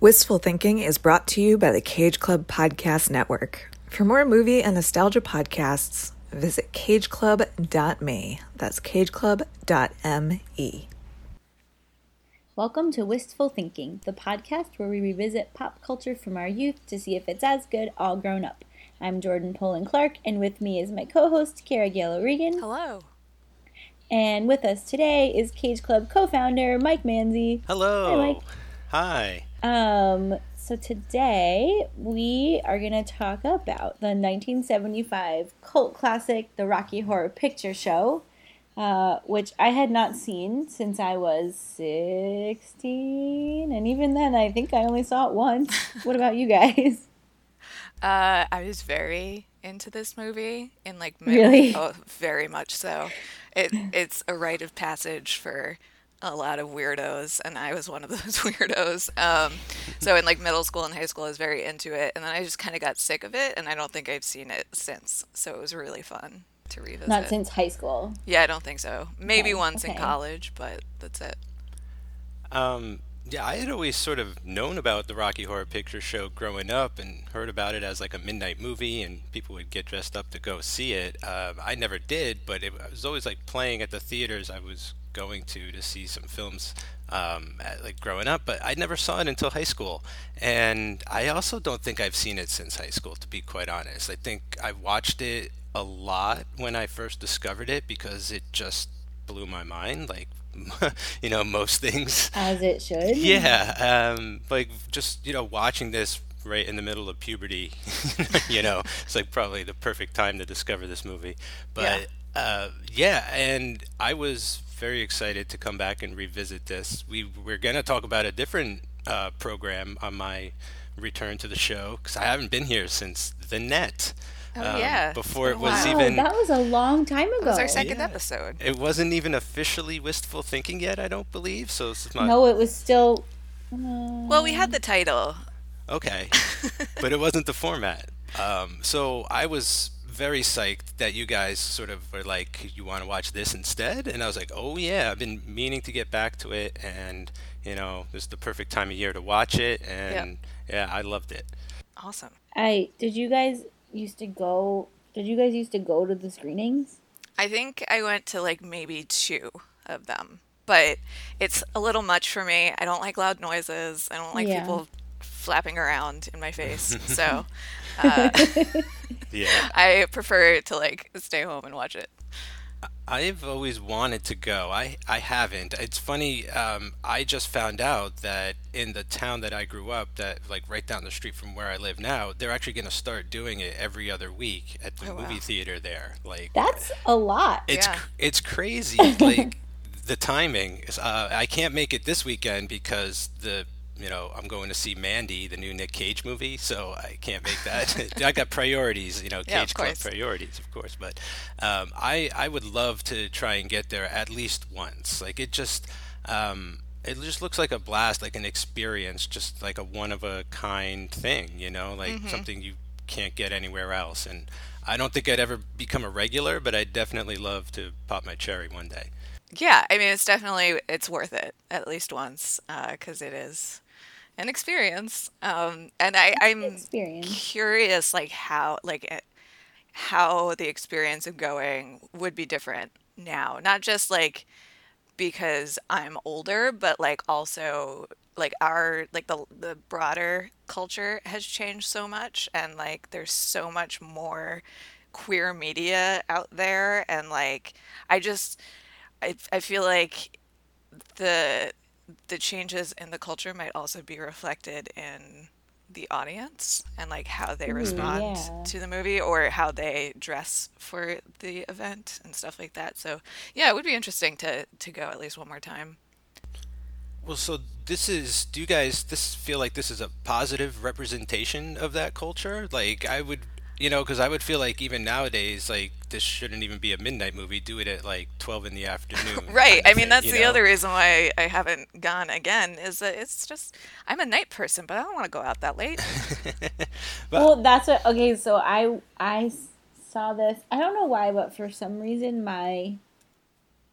Wistful Thinking is brought to you by the Cage Club Podcast Network. For more movie and nostalgia podcasts, visit cageclub.me. That's cageclub.me. Welcome to Wistful Thinking, the podcast where we revisit pop culture from our youth to see if it's as good all grown up. I'm Jordan Poland Clark, and with me is my co host, Kara Gale Regan. Hello. And with us today is Cage Club co founder, Mike Manzi. Hello. Hi, Mike. Hi. Um, so today we are going to talk about the 1975 cult classic, The Rocky Horror Picture Show, uh, which I had not seen since I was 16. And even then, I think I only saw it once. what about you guys? Uh, I was very into this movie in like Really? oh, very much so. It it's a rite of passage for a lot of weirdos, and I was one of those weirdos. Um, so in like middle school and high school, I was very into it, and then I just kind of got sick of it, and I don't think I've seen it since. So it was really fun to revisit. Not since high school. Yeah, I don't think so. Maybe Okay, once in college, but that's it. Um, yeah, I had always sort of known about the Rocky Horror Picture Show growing up and heard about it as like a midnight movie, and people would get dressed up to go see it. Um, I never did, but it was always like playing at the theaters I was going to to see some films. Um, at, like growing up, but I never saw it until high school, and I also don't think I've seen it since high school. To be quite honest, I think I watched it a lot when I first discovered it because it just blew my mind. Like, you know, most things. As it should. Yeah, um, like just you know, watching this right in the middle of puberty, you know, it's like probably the perfect time to discover this movie. But uh, yeah, and I was very excited to come back and revisit this. We we're gonna talk about a different uh, program on my return to the show because I haven't been here since the net. Oh, um, yeah. It's Before it was. Wow, even that was a long time ago. It was our second Yeah. episode. it wasn't even officially wistful thinking yet. I don't believe so. This is my No, it was still. Well, we had the title. Okay, but it wasn't the format. Um, so I was very psyched that you guys sort of were like, you want to watch this instead? And I was like, oh yeah, I've been meaning to get back to it, and you know, this is the perfect time of year to watch it, and yeah, I loved it. Awesome. I did. You guys used to go? Did you guys used to go to the screenings? I think I went to like maybe two of them, but it's a little much for me. I don't like loud noises. I don't like Yeah. people flapping around in my face. So uh, Yeah, I prefer to like stay home and watch it. I've always wanted to go. I I haven't. It's funny. Um, I just found out that in the town that I grew up, that like right down the street from where I live now, they're actually going to start doing it every other week at the Oh, wow. movie theater there. Like That's a lot. It's Yeah. it's crazy. like the timing. is- Uh, I can't make it this weekend because the you know I'm going to see Mandy, the new Nick Cage movie, so I can't make that. I got priorities, you know, Yeah, Cage Club course. priorities, of course. But um, I I would love to try and get there at least once. Like it just. Um, it just looks like a blast, like an experience, just like a one of a kind thing, you know, like Mm-hmm. something you can't get anywhere else. And I don't think I'd ever become a regular, but I'd definitely love to pop my cherry one day. Yeah, I mean it's definitely it's worth it at least once because it is an experience. Um, and I I'm experience. curious like how like it, how the experience of going would be different now not just like because i'm older but like also like our like the the broader culture has changed so much and like there's so much more queer media out there and like i just i, I feel like the the changes in the culture might also be reflected in the audience and like how they mm-hmm. respond yeah. to the movie or how they dress for the event and stuff like that. So yeah, it would be interesting to to go at least one more time. Well, so this is, do you guys this feel like this is a positive representation of that culture? Like, I would, you know, because I would feel like even nowadays, like, this shouldn't even be a midnight movie. Do it at like 12 in the afternoon. Right. kind I mean, thing, that's the know? other reason why I haven't gone again is that it's just I'm a night person, but I don't want to go out that late. But- well, that's what. Okay, so I I saw this. I don't know why, but for some reason, my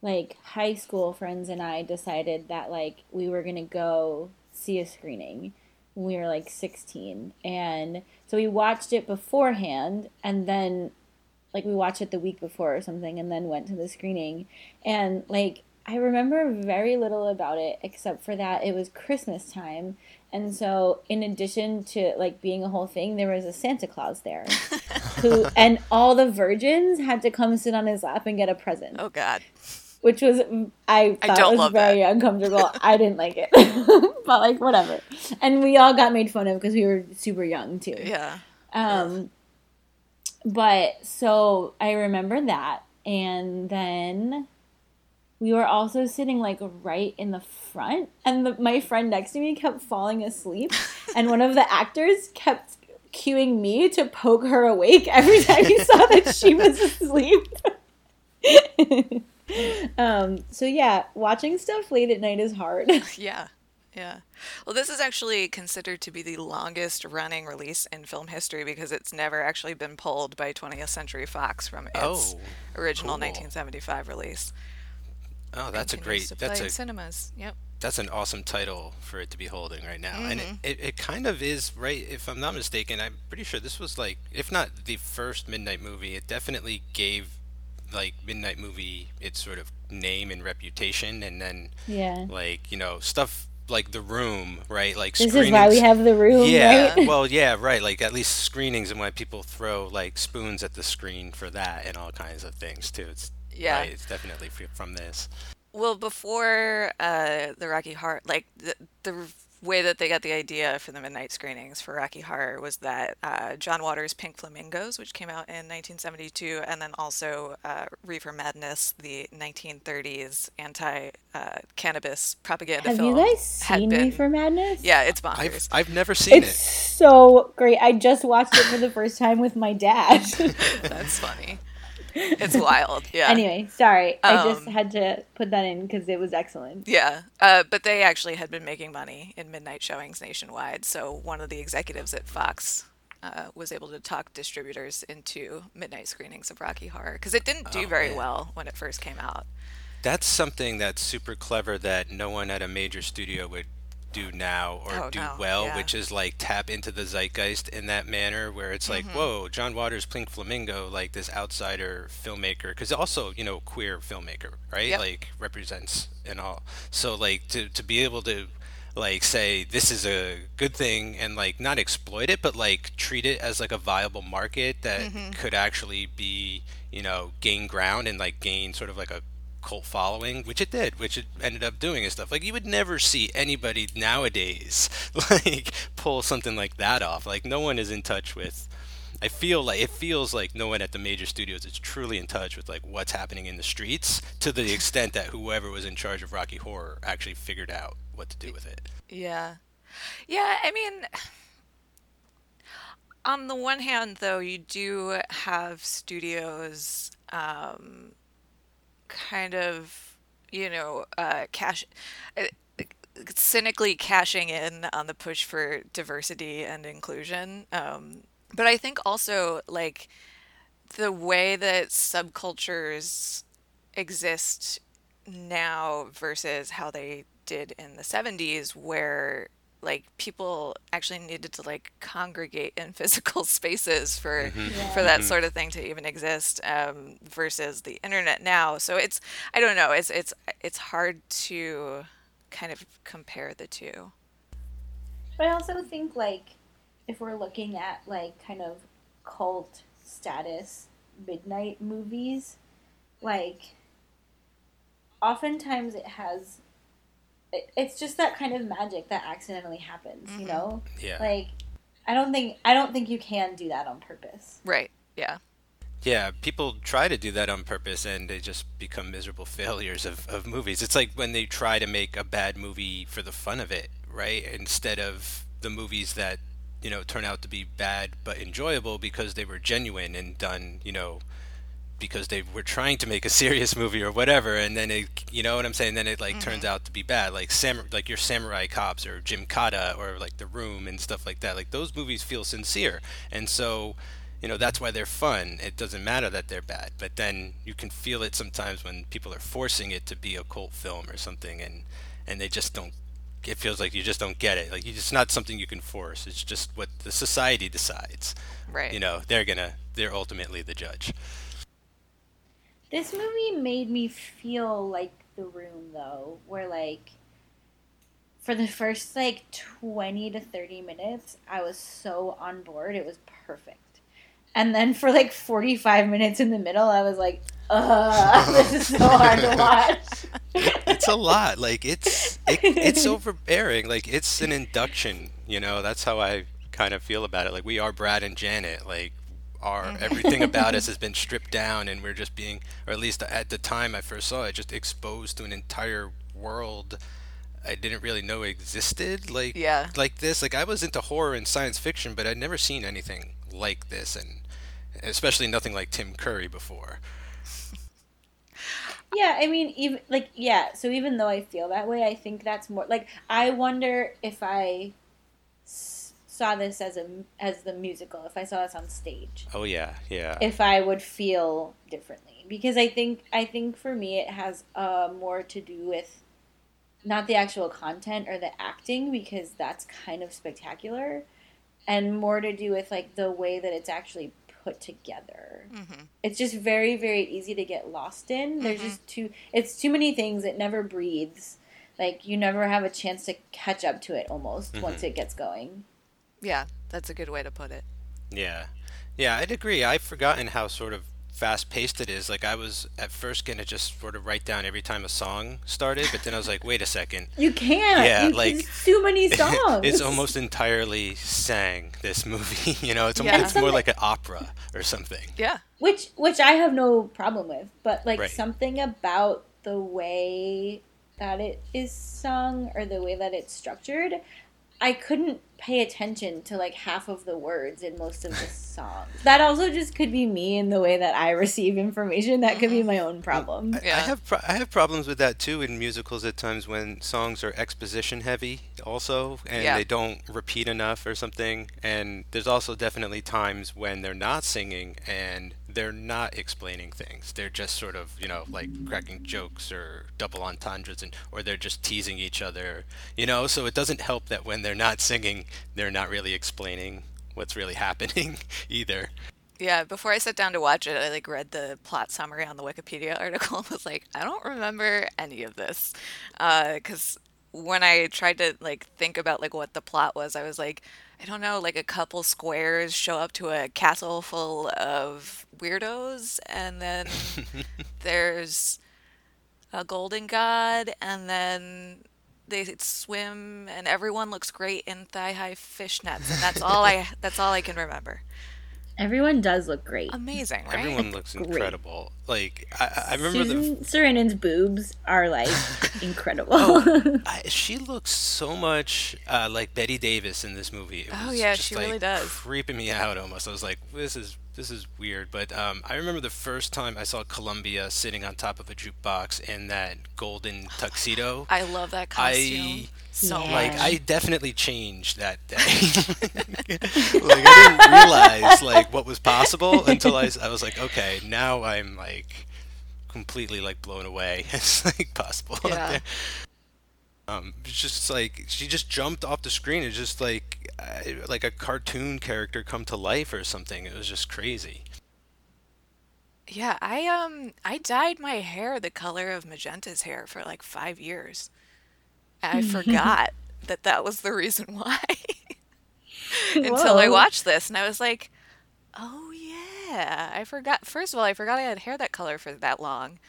like high school friends and I decided that like we were gonna go see a screening, when we were like 16. And so we watched it beforehand and then like we watched it the week before or something and then went to the screening. And like I remember very little about it except for that it was Christmas time. And so in addition to like being a whole thing, there was a Santa Claus there. who and all the virgins had to come sit on his lap and get a present. Oh God. Which was I thought I don't was very that. uncomfortable. I didn't like it. but like whatever. And we all got made fun of because we were super young too. Yeah. Um, but so I remember that, and then we were also sitting like right in the front, and the, my friend next to me kept falling asleep, and one of the actors kept cueing me to poke her awake every time he saw that she was asleep. um, so yeah, watching stuff late at night is hard. Yeah. Yeah. Well, this is actually considered to be the longest running release in film history because it's never actually been pulled by 20th Century Fox from its Oh, original cool. 1975 release. Oh, that's a great. That's in a cinemas. Yep. that's an awesome title for it to be holding right now, and Mm-hmm. it, it, it kind of is right. If I'm not mistaken, I'm pretty sure this was like, if not the first midnight movie, it definitely gave like midnight movie its sort of name and reputation, and then yeah. like you know stuff like The Room, right? Like This is why we have the room, yeah, right? well, yeah, right. Like at least screenings and why people throw like spoons at the screen for that and all kinds of things too. It's Yeah. right, it's definitely from this. Well, before uh, the Rocky heart like the, the way that they got the idea for the midnight screenings for Rocky Horror was that uh, John Waters' Pink Flamingos, which came out in 1972, and then also uh, Reefer Madness, the 1930s anti-cannabis propaganda Have film, you guys had seen been. Reefer Madness? Yeah, it's I've bonkers. I've never seen It's it. It's so great. I just watched it for the first time with my dad. That's funny. It's wild. Yeah. anyway, sorry. I just Um, had to put that in because it was excellent. Yeah, uh, but they actually had been making money in midnight showings nationwide. So one of the executives at Fox uh, was able to talk distributors into midnight screenings of Rocky Horror because it didn't do Oh, very man. well when it first came out. That's something that's super clever that no one at a major studio would do now or Oh, do no, well, yeah. which is like tap into the zeitgeist in that manner where it's like, Mm-hmm. whoa, John Waters, Pink Flamingo, like this outsider filmmaker, because also, you know, queer filmmaker, right? Yep. Like represents and all. So like to, to be able to like say this is a good thing and like not exploit it but like treat it as like a viable market that Mm-hmm. could actually be you know gain ground and like gain sort of like a cult following which it did which it ended up doing and stuff like you would never see anybody nowadays like pull something like that off like no one is in touch with I feel like it feels like no one at the major studios is truly in touch with like what's happening in the streets to the extent that whoever was in charge of Rocky Horror actually figured out what to do with it. Yeah. Yeah, I mean, on the one hand, though, you do have studios um, kind of, you know, uh, cash. Uh, cynically cashing in on the push for diversity and inclusion. Um, but I think also, like, the way that subcultures exist now versus how they did in the 70s where like people actually needed to like congregate in physical spaces for for that sort of thing to even exist um, versus the internet now. So it's i don't know it's it's it's hard to kind of compare the two. But I also think like if we're looking at like kind of cult status midnight movies, like oftentimes it has it, it's just that kind of magic that accidentally happens, you mm-hmm. know? Yeah. Like I don't think I don't think you can do that on purpose. right yeah Yeah, people try to do that on purpose and they just become miserable failures of, of movies. It's like when they try to make a bad movie for the fun of it, right? Instead of the movies that, you know, turn out to be bad but enjoyable because they were genuine and done, you know, because they were trying to make a serious movie or whatever and then it you know what I'm saying then it like turns mm-hmm. out to be bad like sam like your samurai cops or Gymkata or like The Room and stuff like that like those movies feel sincere and so you know that's why they're fun it doesn't matter that they're bad but then you can feel it sometimes when people are forcing it to be a cult film or something and and they just don't it feels like you just don't get it. Like it's not something you can force. It's just what the society decides. Right. You know, they're gonna they're ultimately the judge. This movie made me feel like the room though, where like for the first like 20 to 30 minutes, I was so on board. It was perfect. And then for like 45 minutes in the middle, I was like, ugh, this is so hard to watch. it's a lot. Like it's it, it's overbearing. Like it's an induction. You know, that's how I kind of feel about it. Like we are Brad and Janet. Like our mm-hmm. everything about us has been stripped down, and we're just being, or at least at the time I first saw it, just exposed to an entire world I didn't really know existed. Like Yeah. like this. Like I was into horror and science fiction, but I'd never seen anything like this, and especially nothing like Tim Curry before. Yeah, I mean, even like yeah. So even though I feel that way, I think that's more like I wonder if I saw this as a as the musical, if I saw this on stage, Oh yeah, yeah. if I would feel differently. Because I think I think for me it has uh, more to do with not the actual content or the acting because that's kind of spectacular, and more to do with like the way that it's actually put together. Mm-hmm. It's just very very easy to get lost in. There's mm-hmm. just too it's too many things. It never breathes. Like you never have a chance to catch up to it almost mm-hmm. once it gets going Yeah, that's a good way to put it. Yeah. Yeah, I'd agree. I've forgotten how sort of fast paced it is. Like I was at first gonna just sort of write down every time a song started, but then I was like, wait a second. you can't Yeah, You- like- too many songs it's almost entirely sang this movie. you know, it's Yeah. it's more like an opera or something. Yeah. which which i have no problem with but like Right. something about the way that it is sung or the way that it's structured i couldn't pay attention to like half of the words in most of the songs. That also just could be me in the way that i receive information. That could be mm-hmm. my own problem. I, I Yeah. have pro- I have problems with that too in musicals at times when songs are exposition heavy also and Yeah. they don't repeat enough or something. And there's also definitely times when they're not singing and they're not explaining things. They're just sort of you know like cracking jokes or double entendres and or they're just teasing each other you know? So it doesn't help that when they're not singing they're not really explaining what's really happening either. Yeah, before I sat down to watch it, I like read the plot summary on the Wikipedia article and was like, I don't remember any of this. Uh, Because when I tried to like think about like what the plot was, I was like, I don't know, like a couple squares show up to a castle full of weirdos, and then there's a golden god, and then they swim, and everyone looks great in thigh-high fishnets, and that's all I that's all I can remember. Everyone does look great Amazing, right? everyone looks Great. incredible like i, I remember the Susan Sarandon's boobs are like incredible. Oh, I, she looks so much uh, like Bette Davis in this movie. It Oh, yeah, just, she like, really does. Creeping me out almost. I was like, this is this is weird. But um, I remember the first time I saw Columbia sitting on top of a jukebox in that golden tuxedo. I love that costume I- so Yeah. like. I definitely changed that day. like I didn't realize like what was possible until I, I was like, okay, now I'm like completely like blown away. It's like possible. out Yeah. There. Um, it's just like she just jumped off the screen. It's just like I, like a cartoon character come to life or something. It was just crazy. Yeah, I um I dyed my hair the color of Magenta's hair for like five years. I forgot that that was the reason why. Until I watched this and I was like, "Oh yeah, I forgot. First of all, I forgot I had hair that color for that long.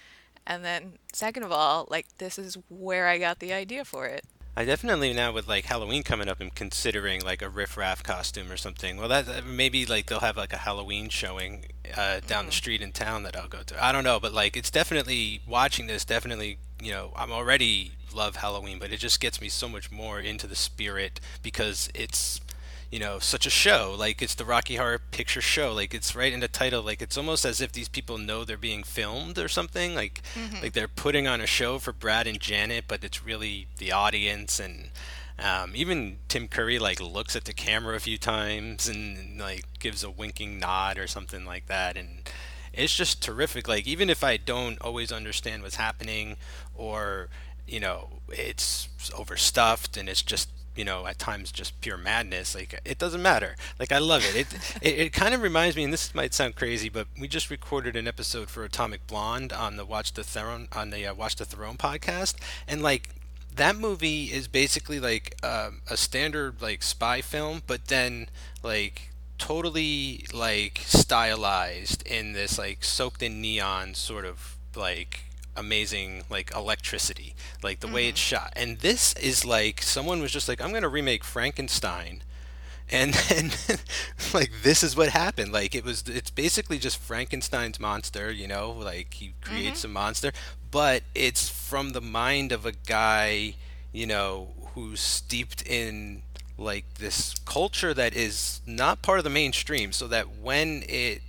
And then second of all, like this is where I got the idea for it. I definitely now with like Halloween coming up, I'm considering like a riff raff costume or something. Well, that that- maybe like they'll have like a Halloween showing uh, down the street in town that I'll go to. I don't know, but like it's definitely watching this. Definitely, you know, I'm already love Halloween, but it just gets me so much more into the spirit because it's you know such a show. Like it's the rocky horror picture show. Like it's right in the title. Like it's almost as if these people know they're being filmed or something. Like like they're putting on a show for brad and janet but it's really the audience. And um, even tim curry like looks at the camera a few times and like gives a winking nod or something like that. And it's just terrific. Like even if i don't always understand what's happening or you know it's overstuffed and it's just you know at times just pure madness like it doesn't matter. Like i love it. It it, it kind of reminds me and this might sound crazy but we just recorded an episode for atomic blonde on the watch the throne on the uh, watch the throne podcast. And like that movie is basically like um, a standard like spy film but then like totally like stylized in this like soaked in neon sort of like amazing like electricity like the way it's mm-hmm. shot. And this is like someone was just like i'm going to remake frankenstein and then like this is what happened. Like it was it's basically just frankenstein's monster you know like he creates mm-hmm. a monster but it's from the mind of a guy you know who's steeped in like this culture that is not part of the mainstream so that when it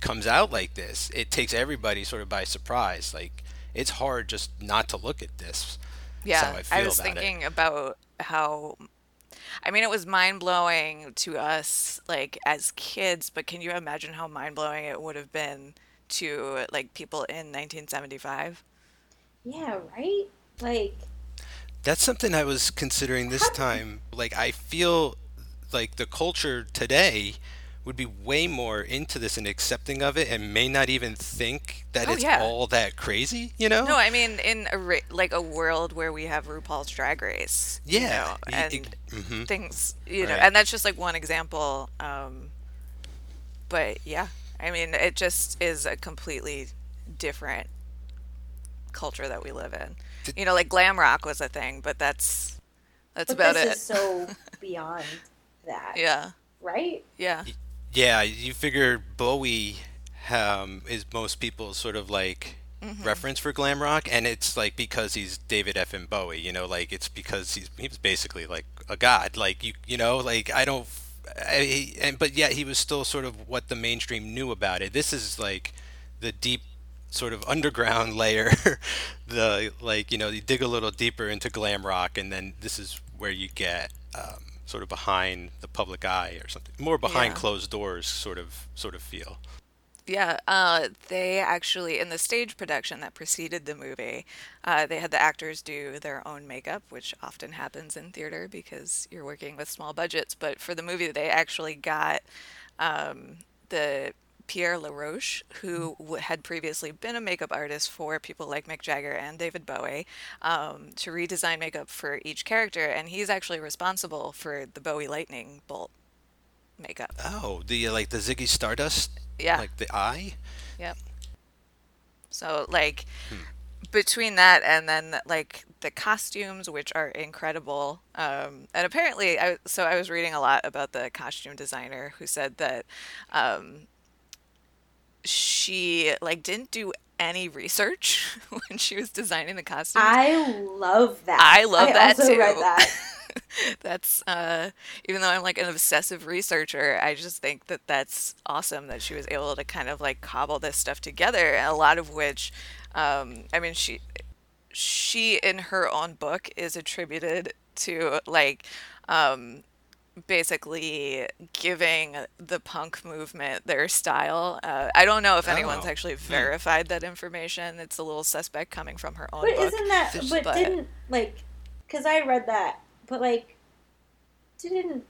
comes out like this it takes everybody sort of by surprise. Like it's hard just not to look at this Yeah, how I feel I was about it. thinking about how. I mean, it was mind blowing to us, like as kids. But can you imagine how mind blowing it would have been to like people in 1975? Yeah, right? Like, That's something I was considering this time. Like, I feel like the culture today would be way more into this and accepting of it and may not even think that Oh, it's yeah. all that crazy, you know? No, I mean in a ra- like a world where we have RuPaul's Drag Race, you Yeah, know, y- and ex- mhm. things, you know, Right. and that's just like one example. Um, but yeah, I mean, it just is a completely different culture that we live in. You know, like glam rock was a thing, but that's that's but about this it. is so beyond that. Yeah, Right? yeah, Yeah, you figure Bowie um, is most people's sort of like Mm-hmm. reference for glam rock, and it's like because he's David F. and Bowie, you know, like it's because he's he was basically like a god, like you you know, like I don't, I, and but yet he was still sort of what the mainstream knew about it. This is like the deep sort of underground layer, the like you know you dig a little deeper into glam rock, and then this is where you get. Um, sort of behind the public eye or something more behind Yeah. closed doors sort of sort of feel yeah. Uh, they actually in the stage production that preceded the movie, uh, they had the actors do their own makeup, which often happens in theater because you're working with small budgets. But for the movie, they actually got um, the Pierre LaRoche, who w- had previously been a makeup artist for people like Mick Jagger and David Bowie, um, to redesign makeup for each character, and he's actually responsible for the Bowie lightning bolt makeup. oh the like the ziggy stardust Yeah. like the eye Yep. So like between that and then like the costumes, which are incredible, um, and apparently, I so I was reading a lot about the costume designer who said that um, she like didn't do any research when she was designing the costume. I love that. I love that also too. read that. That's uh, even though I'm like an obsessive researcher, I just think that that's awesome that she was able to kind of like cobble this stuff together. And a lot of which, um, I mean, she she in her own book is attributed to like um, basically giving the punk movement their style. Uh, I don't know if anyone's Oh. actually verified that information. It's a little suspect coming from her own But book. isn't that? But but- didn't like? Because I read that, but like, didn't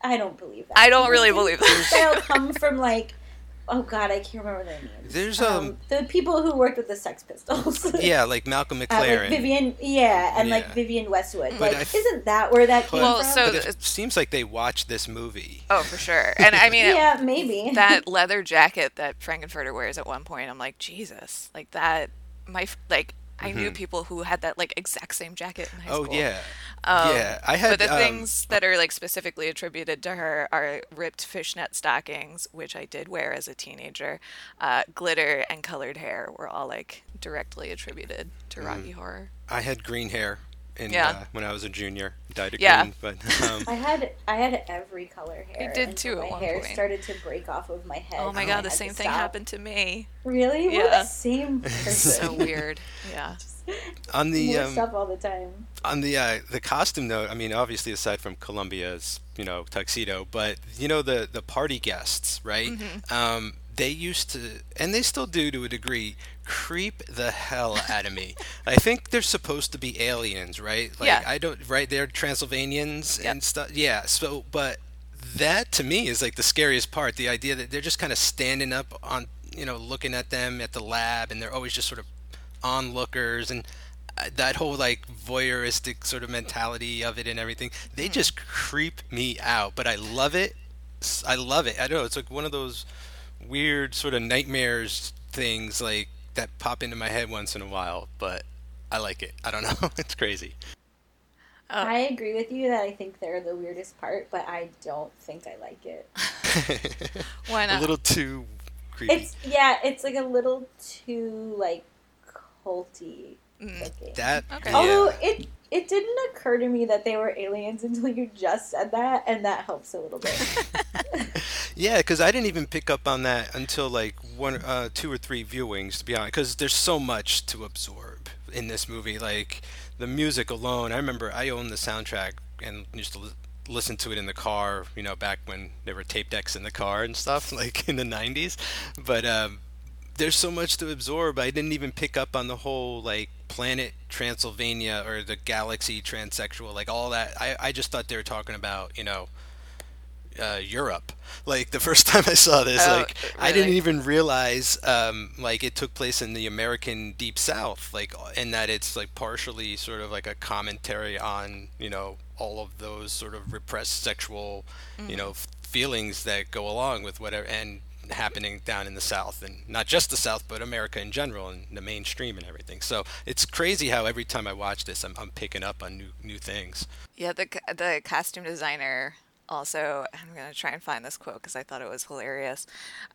I don't believe that. I don't really Didn't believe punk that. Style come from like, oh god, I can't remember their names. There's, um, the people who worked with the Sex Pistols. yeah like malcolm Uh, mclaren like Vivienne, yeah, and Yeah. like Vivienne Westwood. But Like, I f- isn't that where that came Well, from? so- but it seems like they watched this movie Oh, for sure. And I mean, yeah, maybe that leather jacket that Frank-N-Furter wears at one point, I'm like, Jesus, like that. My like, I knew people who had that like exact same jacket in high Mm-hmm. oh yeah Um, yeah i had but the um, things that are like specifically attributed to her are ripped fishnet stockings, which I did wear as a teenager. Uh, glitter and colored hair were all like directly attributed to Mm. Rocky Horror. i had green hair in, Yeah. uh, when i was a junior dyed it Yeah. green but um, I had I had every color hair. It did too at My one hair point. started to break off of my head. Oh my god, the same thing stop. happened to me. Really? We're Yeah. the same person. So weird. Yeah. on the um, stuff all the time. on the uh, the costume note, I mean, obviously aside from Columbia's you know tuxedo, but you know the the party guests, right? Um, they used to, and they still do to a degree, creep the hell out of me. I think they're supposed to be aliens, right? Like Yeah. I don't, right? They're Transylvanians Yep. and stuff. Yeah. So, but that to me is like the scariest part. The idea that they're just kind of standing up on, you know, looking at them at the lab, and they're always just sort of onlookers and. uh, That whole like voyeuristic sort of mentality of it and everything, they just creep me out. But I love it. I love it. I don't know. It's like one of those weird sort of nightmares things like that pop into my head once in a while, but I like it. I don't know. it's crazy. I agree with you that I think they're the weirdest part, but I don't think I like it. Why not? a little too creepy. It's yeah, it's like a little too like culty Mm. that Okay. yeah. Although it it didn't occur to me that they were aliens until you just said that, and that helps a little bit. Yeah, because I didn't even pick up on that until like one, uh, two or three viewings, to be honest. Because there's so much to absorb in this movie. Like the music alone. I remember I owned the soundtrack and used to li- listen to it in the car. You know, back when there were tape decks in the car and stuff, like in the '90s. But um, there's so much to absorb. I didn't even pick up on the whole like planet Transylvania or the galaxy transsexual, like all that. I, I just thought they were talking about, you know, uh, Europe. Like the first time I saw this, Oh, like I didn't even realize um, like it took place in the American Deep South, like and that it's like partially sort of like a commentary on you know all of those sort of repressed sexual, you know, feelings that go along with whatever and happening down in the South and not just the South but America in general and the mainstream and everything. So it's crazy how every time I watch this, I'm, I'm picking up on new new things. Yeah, the the costume designer also. I'm gonna try and find this quote because I thought it was hilarious.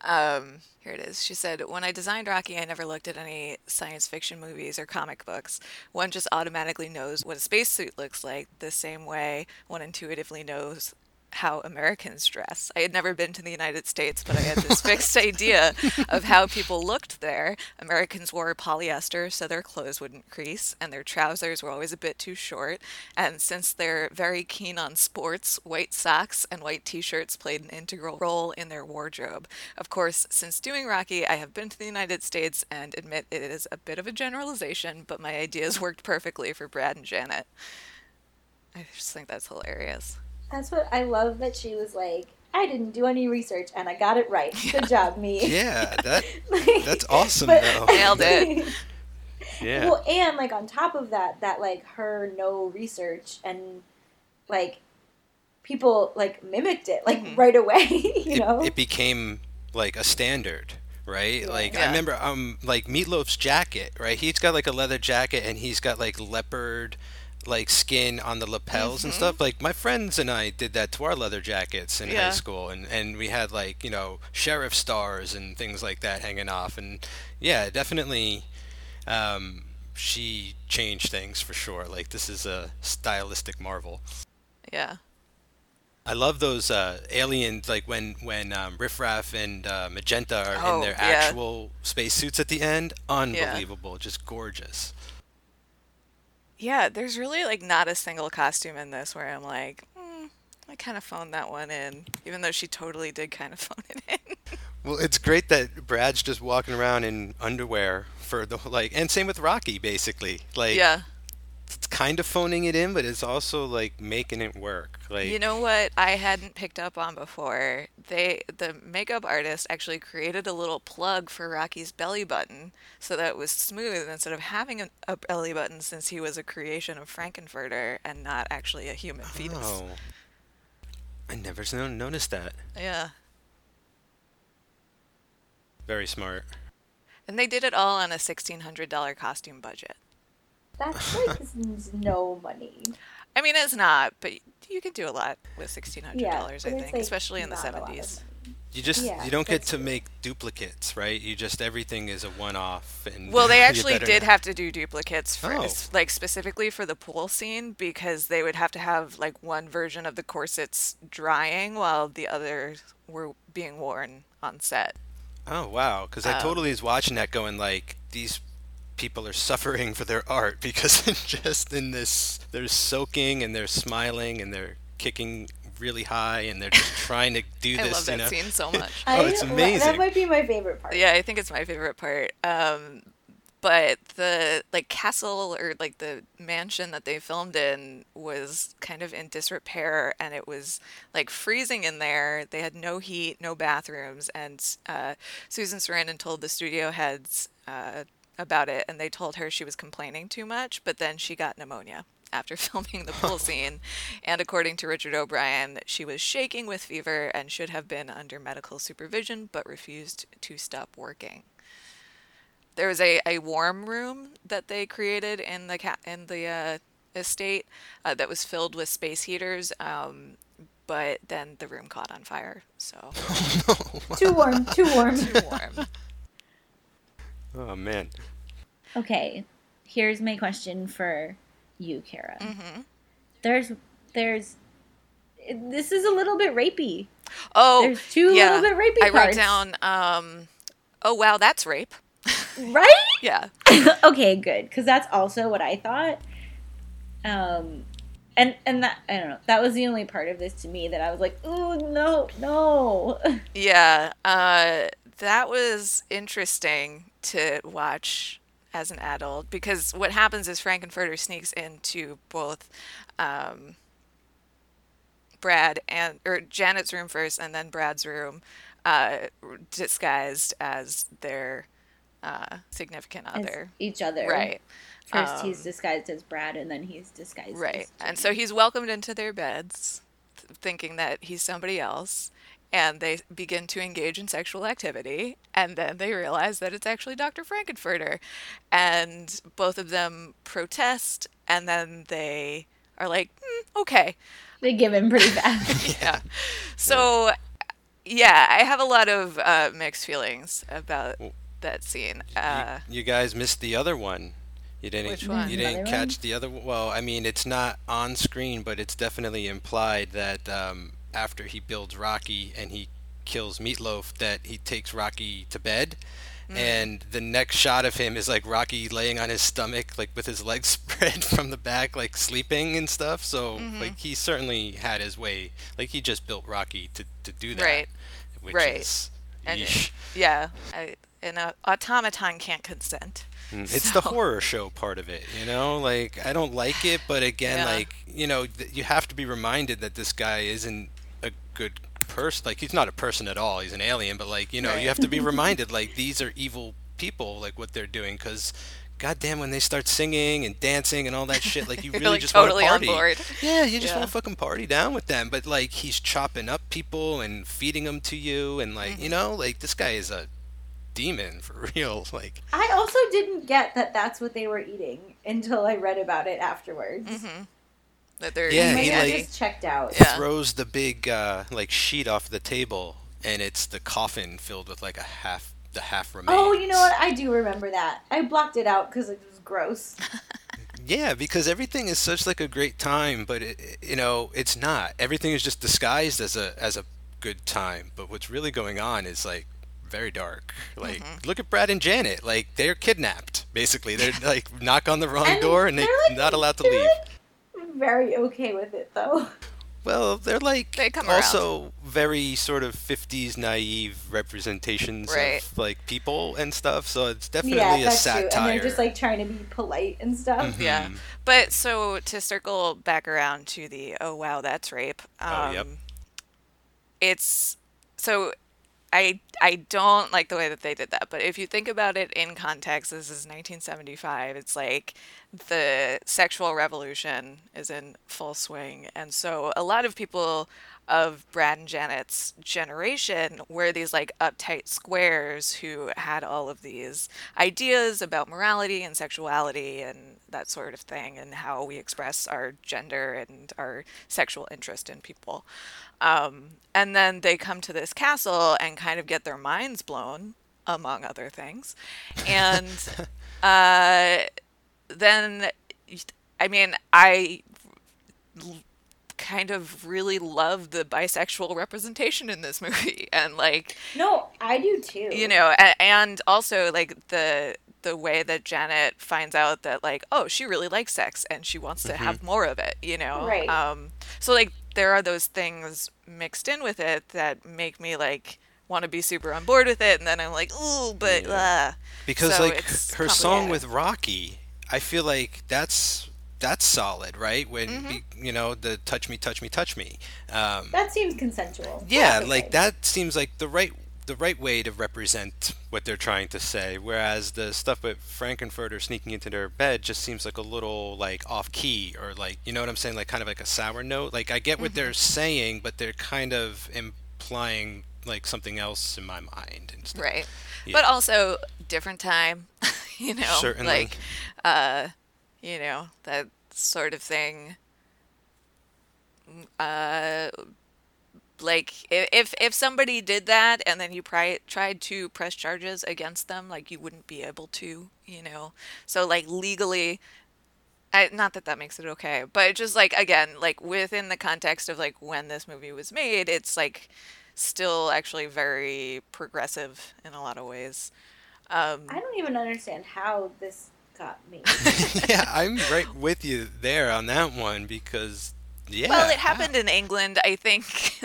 Um, here it is. She said, "When I designed Rocky, I never looked at any science fiction movies or comic books. One just automatically knows what a spacesuit looks like, the same way one intuitively knows." How Americans dress. I had never been to the United States, but I had this fixed idea of how people looked there. Americans wore polyester so their clothes wouldn't crease, and their trousers were always a bit too short. And since they're very keen on sports, white socks and white t shirts played an integral role in their wardrobe. Of course, since doing Rocky, I have been to the United States and admit it is a bit of a generalization, but my ideas worked perfectly for Brad and Janet. I just think that's hilarious. That's what I love that she was like. I didn't do any research and I got it right. Good job, me. Yeah, that Like- that's awesome but- though. Nailed it. Yeah. Well, and like on top of that, that like her no research and like people like mimicked it like right away. You it, know, it became like a standard right like i remember um like Meat Loaf's jacket right he's got like a leather jacket and he's got like leopard like skin on the lapels and stuff like my friends and i did that to our leather jackets in high school and and we had like you know sheriff stars and things like that hanging off and yeah definitely um she changed things for sure like this is a stylistic marvel Yeah. I love those uh, aliens, like when when um, Riff Raff and uh, Magenta are in Oh, their yeah. actual spacesuits at the end. Unbelievable, just gorgeous. Yeah, there's really like not a single costume in this where I'm like, hmm, I kind of phoned that one in, even though she totally did kind of phone it in. Well, it's great that Brad's just walking around in underwear for the like, and same with Rocky, basically. Like, yeah. It's kind of phoning it in, but it's also like making it work. Like, You know what I hadn't picked up on before? They the makeup artist actually created a little plug for Rocky's belly button so that it was smooth instead of having a, a belly button since he was a creation of Frank-N-Furter and not actually a human oh. fetus. oh, I never noticed that. Yeah. Very smart. And they did it all on a $1600 costume budget. That's like s- no money. I mean, it's not, but you can do a lot with $1600, Yeah, I think, like, especially in the not a lot of 70s. You just Yeah, you don't get to true. make duplicates, right? You just everything is a one-off. And Well, they actually did not- have to do duplicates for Oh. like specifically for the pool scene because they would have to have like one version of the corsets drying while the others were being worn on set. Oh wow! Because I Um, totally was watching that, going like, these people are suffering for their art because just in this. They're soaking and they're smiling and they're kicking really high and they're just trying to do I this. love that you know? scene so much. Oh, it's I- amazing. That might be my favorite part. Yeah, I think it's my favorite part. Um, but the like castle or like the mansion that they filmed in was kind of in disrepair, and it was like freezing in there. They had no heat, no bathrooms, and uh, Susan Sarandon told the studio heads uh, about it, and they told her she was complaining too much. But then she got pneumonia after filming the pool scene, and according to Richard O'Brien, she was shaking with fever and should have been under medical supervision, but refused to stop working there was a, a warm room that they created in the ca- in the uh, estate uh, that was filled with space heaters. Um, but then the room caught on fire, so Too warm. Too warm. too warm. Oh man. Okay, here's my question for you, Kara. Mm-hmm. There's, there's, this is a little bit rapey, Oh, There's two yeah. little bit rapey I wrote down. Um, oh wow, that's rape. right? Yeah, okay, good, because that's also what I thought. Um, and and that I don't know. That was the only part of this to me that I was like, ooh, no, no. yeah. Uh, that was interesting to watch as an adult because what happens is Frank-N-Furter sneaks into both um, Brad and or Janet's room first, and then Brad's room, uh, disguised as their uh, significant As other. each other, Right, First, he's Um, disguised as Brad, and then he's disguised right. as And so he's welcomed into their beds, thinking that he's somebody else. And they begin to engage in sexual activity, and then they realize that it's actually Dr. Frank-N-Furter. And both of them protest, and then they are like, "Hmm, okay, They give him pretty fast. yeah. So, yeah, I have a lot of uh, mixed feelings about that scene. Uh, you, you guys missed the other one. You didn't. Which one? You didn't one? catch the other. Well, I mean, it's not on screen, but it's definitely implied that um, after he builds Rocky and he kills Meat Loaf, that he takes Rocky to bed. Mm. And the next shot of him is like Rocky laying on his stomach, like with his legs spread from the back, like sleeping and stuff. So, Mm-hmm. like, he certainly had his way. Like, he just built Rocky to, to do that. Right. Which Right. is. and yeesh. yeah, I, an uh, automaton can't consent. Mm, It's the horror show part of it, you know. Like I don't like it, but again, Yeah. like you know, th- you have to be reminded that this guy isn't a good person. Like he's not a person at all. He's an alien. But like you know, Right. you have to be reminded like these are evil people. Like what they're doing, because. Goddamn, when they start singing and dancing and all that shit, like you really like, just totally want to party. board. Yeah, you just Yeah. want to fucking party down with them. But like he's chopping up people and feeding them to you, and like Mm-hmm. you know, like this guy is a demon for real. Like I also didn't get that that's what they were eating until I read about it afterwards. Mm-hmm. That they're Yeah, he, like- just checked out. Yeah. throws the big uh, like sheet off the table, and it's the coffin filled with like a half the half remains. Oh, you know what? I do remember that. I blocked it out because it was gross. Yeah, because everything is such like a great time, but it, it- you know it's not. Everything is just disguised as a as a good time, but what's really going on is like very dark. Like Mm-hmm. look at Brad and Janet. Like they're kidnapped. Basically, they're like knock on the wrong And door and they're they're, like- not allowed to they're, leave. like, very okay with it though. Well, they're like They come also very sort of 50s naive representations Right. of like people and stuff. So it's definitely yeah, a that's satire. true. And they're just like trying to be polite and stuff. Yeah. Mhm. But so to circle back around to the oh wow that's rape. Um, Oh, yep. It's so I I don't like the way that they did that. But if you think about it in context, this is 1975. It's like the sexual revolution is in full swing, and so a lot of people of Brad and Janet's generation were these like uptight squares who had all of these ideas about morality and sexuality and that sort of thing and how we express our gender and our sexual interest in people. Um, and then they come to this castle and kind of get their minds blown, among other things. And uh, then, I mean, I kind of really love the bisexual representation in this movie and like No, I do too. you know and also like the the way that Janet finds out that like oh she really likes sex and she wants to have more of it you know Right. um so like there are those things mixed in with it that make me like want to be super on board with it, and then I'm like, ooh, but uh. Because So like her song with Rocky, I feel like that's that's solid, right? When Mm-hmm. you know the touch me, touch me, touch me. Um, That seems consensual. yeah, like that seems like the right the right way to represent what they're trying to say. Whereas the stuff with Frank-N-Furter sneaking into their bed just seems like a little like off key or like you know what I'm saying, like kind of like a sour note. Like I get what Mm-hmm. they're saying, but they're kind of implying like something else in my mind and stuff. Right. Yeah. But also different time, you know, Certainly. like uh you know, that sort of thing. Uh like if if somebody did that and then you pri- tried to press charges against them, like you wouldn't be able to, you know. So like legally I, not that that makes it okay, but just like again, like within the context of like when this movie was made, it's like still actually very progressive in a lot of ways. Um, I don't even understand how this got me. yeah, I'm right with you there on that one because yeah. well, it happened in England, I think.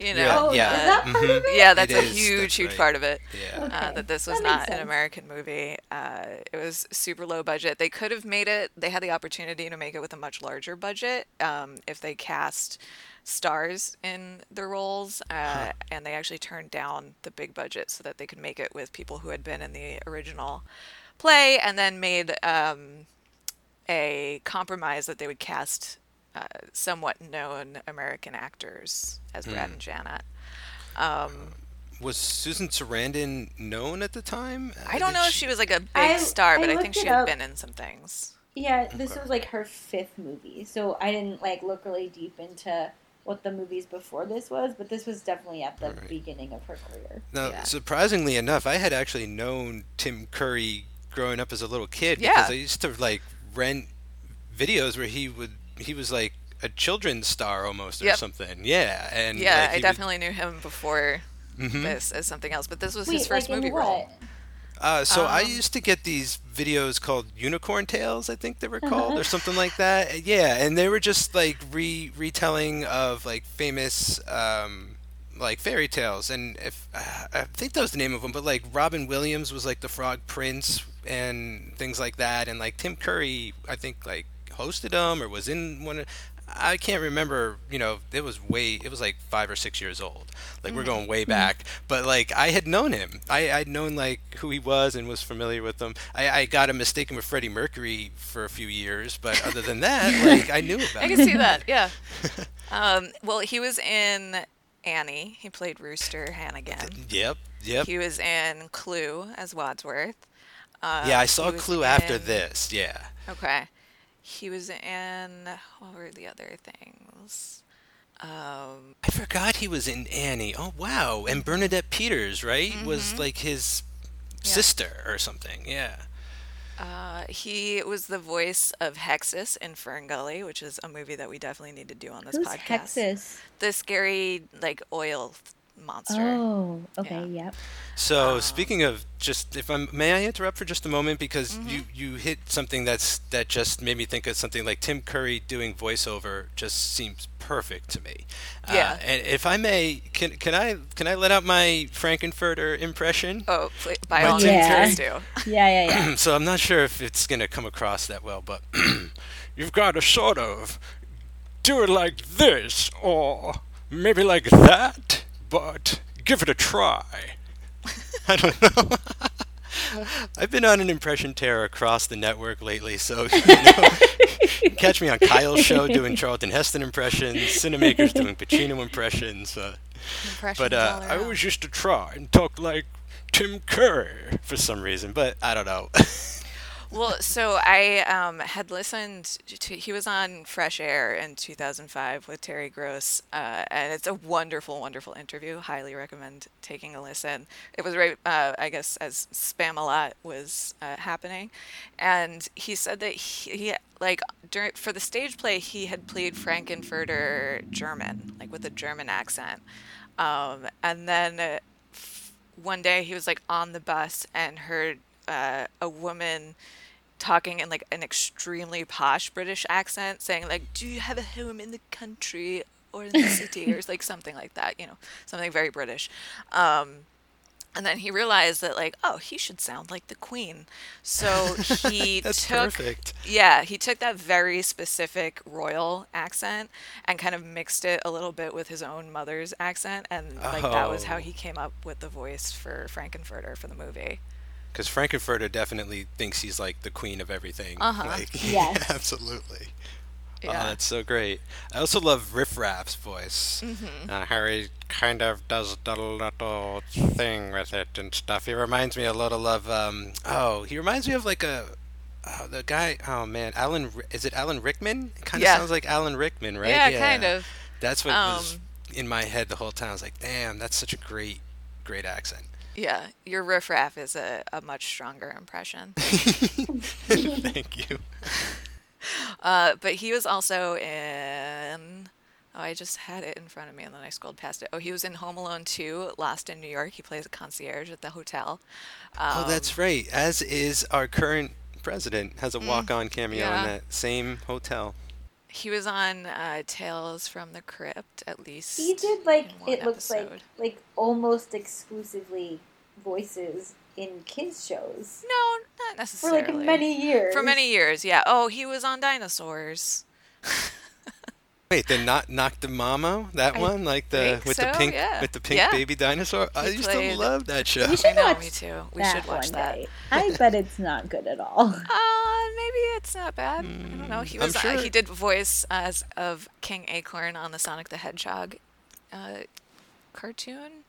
you know, Yeah, oh, yeah. is that part Mhm. of it? yeah, that's It a is, huge, that's huge right. part of it. Yeah. Okay. Uh, that this was That makes not an. American movie. Uh, it was super low budget. They could have made it. They had the opportunity to make it with a much larger budget um, if they cast stars in the roles, uh, and they actually turned down the big budget so that they could make it with people who had been in the original play, and then made um, a compromise that they would cast uh, somewhat known American actors as Brad Hmm. and Janet. Um, Was Susan Sarandon known at the time? I don't Did know if she was like a big I- star, but I I, think she had up. been in some things. Yeah, this Okay. was like her fifth movie, so I didn't like look really deep into what the movies before this was, but this was definitely at the Right. beginning of her career. Now, Yeah. surprisingly enough, I had actually known Tim Curry growing up as a little kid Yeah. because I used to like rent videos where he would he was like a children's star almost or Yep. something. Yeah, and Yeah, like, I he would- definitely knew him before Mhm. this as something else, but this was Wait, his first like movie in role. Uh, so I Um, used to get these videos called Unicorn Tales, I think they were called, Uh-huh. or something like that. Yeah, and they were just like re retelling of like famous um, like fairy tales, and if uh, I think that was the name of them, but like Robin Williams was like the Frog Prince and things like that, and like Tim Curry, I think like hosted them or was in one. Of, I can't remember. You know, it was way. It was like five or six years old. Like we're going way back. But like I had known him. I I'd known like who he was and was familiar with him. I, I got him mistaken with Freddie Mercury for a few years, but other than that, like I knew about I him. can see that, yeah. Um, well, he was in Annie. He played Rooster Hannigan. Yep. Yep. He was in Clue as Wadsworth. Uh, yeah, I saw he was Clue after this. Yeah. Okay. He was in what were the other things? Um, I forgot he was in Annie. Oh wow! And Bernadette Peters, right, was Mhm. like his Yeah. sister or something. Yeah. uh, he was the voice of Hexxus in FernGully, which is a movie that we definitely need to do on this podcast. Who's podcast. Hexxus? The scary like oil monster. Oh, okay, Yeah. yep. So Um, speaking of just, if I'm, may I interrupt for just a moment because Mm-hmm. you you hit something that's that just made me think of something like Tim Curry doing voiceover just seems perfect to me. Yeah. Uh, and if I may, can can I can I let out my Frank-N-Furter impression? Oh, pl- by My all means, Curry. please do. Yeah, yeah, yeah. so I'm not sure if it's gonna come across that well, but you've got to sort of do it like this, or maybe like that, but give it a try. I don't know. I've been on an impression tear across the network lately, so you know, catch me on Kyle's show doing Charlton Heston impressions, Cinemakers doing Pacino impressions. Uh, Impressions but uh, I always used to try and talk like Tim Curry for some reason, but I don't know. Well, so I um, had listened to, he was on Fresh Air in 2005 with Terry Gross, uh, and it's a wonderful, wonderful interview. Highly recommend taking a listen. It was right, uh, I guess, as Spamalot was uh, happening. And he said that he, he like, during, for the stage play, he had played Frank-N-Furter German, like with a German accent. Um, and then uh, one day he was like on the bus and heard uh, a woman talking in like an extremely posh British accent, saying like, "Do you have a home in the country or in the city or like something like that, you know, something very British. Um, and then he realized that like, oh, he should sound like the queen. So he That's took perfect. yeah, he took that very specific royal accent and kind of mixed it a little bit with his own mother's accent and like that was how Oh. he came up with the voice for Frank-N-Furter for the movie. Because Frank-N-Furter definitely thinks he's like the queen of everything. Uh-huh. Like, Yes. absolutely. Oh, Yeah. that's so great. I also love Riff Raff's voice. Mm-hmm. Uh, Harry kind of does the little thing with it and stuff. He reminds me a little of, um, oh, he reminds me of like a, oh, the guy, oh man, Alan, is it Alan Rickman? Kind of Yeah. sounds like Alan Rickman, right? Yeah, kind of. That's what was Um, in my head the whole time. I was like, damn, that's such a great, great accent. Yeah, your Riff Raff is a, a much stronger impression. Thank you. Uh, but he was also in. Oh, I just had it in front of me and then I scrolled past it. Oh, he was in Home Alone 2, Lost in New York. He plays a concierge at the hotel. oh, that's right. As is our current president, has a walk-on cameo Mm. yeah. in that same hotel. He was on uh, Tales from the Crypt, at least. He did like it looks like episode. like almost exclusively voices in kids shows No, not necessarily. for like many years. For many years, yeah. Oh, he was on Dinosaurs. Wait, the not knock the mama that I one, like the think with the pink yeah. with the pink Yeah. baby dinosaur. I He used played- to love that show. We should I know, watch me too. We should watch that. day. I bet it's not good at all. Uh, maybe it's not bad. I don't know. He Mm, I'm was uh, he did voice as of King Acorn on the Sonic the Hedgehog uh, cartoon.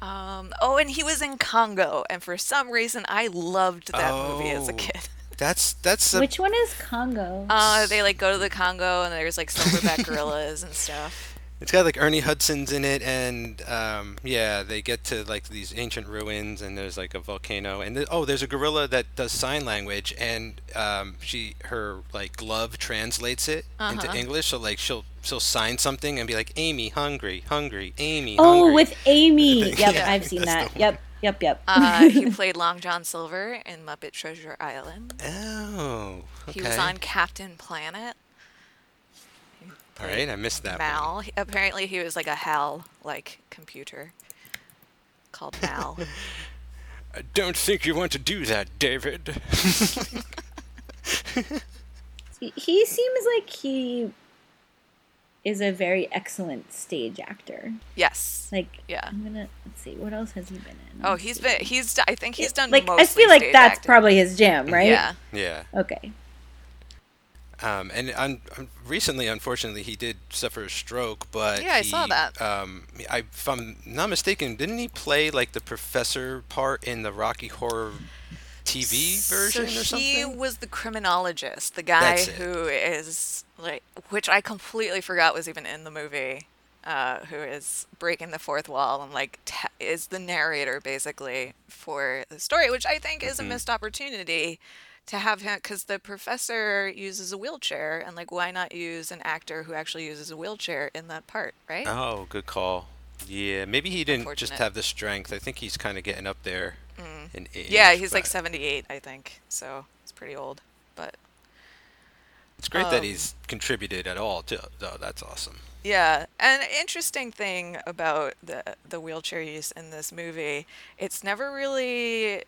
Um, oh, and he was in Congo, and for some reason, I loved that movie as a Oh. kid. That's that's a, Which one is Congo? Uh, they like go to the Congo, and there's like silverback gorillas and stuff. it's got like Ernie Hudson's in it, and um, yeah, they get to like these ancient ruins, and there's like a volcano, and th- oh, there's a gorilla that does sign language, and um, she her like glove translates it into Uh-huh. English, so like she'll she'll sign something and be like Amy hungry, hungry, Amy. oh, hungry. with Amy. Yep, Yeah. I've seen that. Yep, yep, yep. Uh, he played Long John Silver in Muppet Treasure Island. oh, okay. He was on Captain Planet. All right, I missed that. Mal. He- Apparently, he was like a HAL like computer called Mal. I don't think you want to do that, David. He- he seems like he is a very excellent stage actor. yes. Like, Yeah. I'm gonna let's see, what else has he been in? Oh, Let's he's see. been. He's. I think he's done. like I mostly feel like that's acting. probably his jam, right? Yeah. yeah. Okay. Um, and un- un- recently, unfortunately, he did suffer a stroke. But Yeah, I he, saw that. Um, I, if I'm not mistaken, didn't he play like the professor part in the Rocky Horror TV version so or something? he was the criminologist, the guy who is like, which I completely forgot was even in the movie. Uh, who is breaking the fourth wall and like t- is the narrator basically for the story, which I think is a Mm-hmm. missed opportunity to have him because the professor uses a wheelchair and like why not use an actor who actually uses a wheelchair in that part, right? Oh, good call. Yeah, maybe he didn't just have the strength. I think he's kind of getting up there in age. Mm. yeah, he's like 78, I think, so it's pretty old, but. It's great that um, he's contributed at all, too. Though that's awesome. Yeah, an interesting thing about the the wheelchair use in this movie, it's never really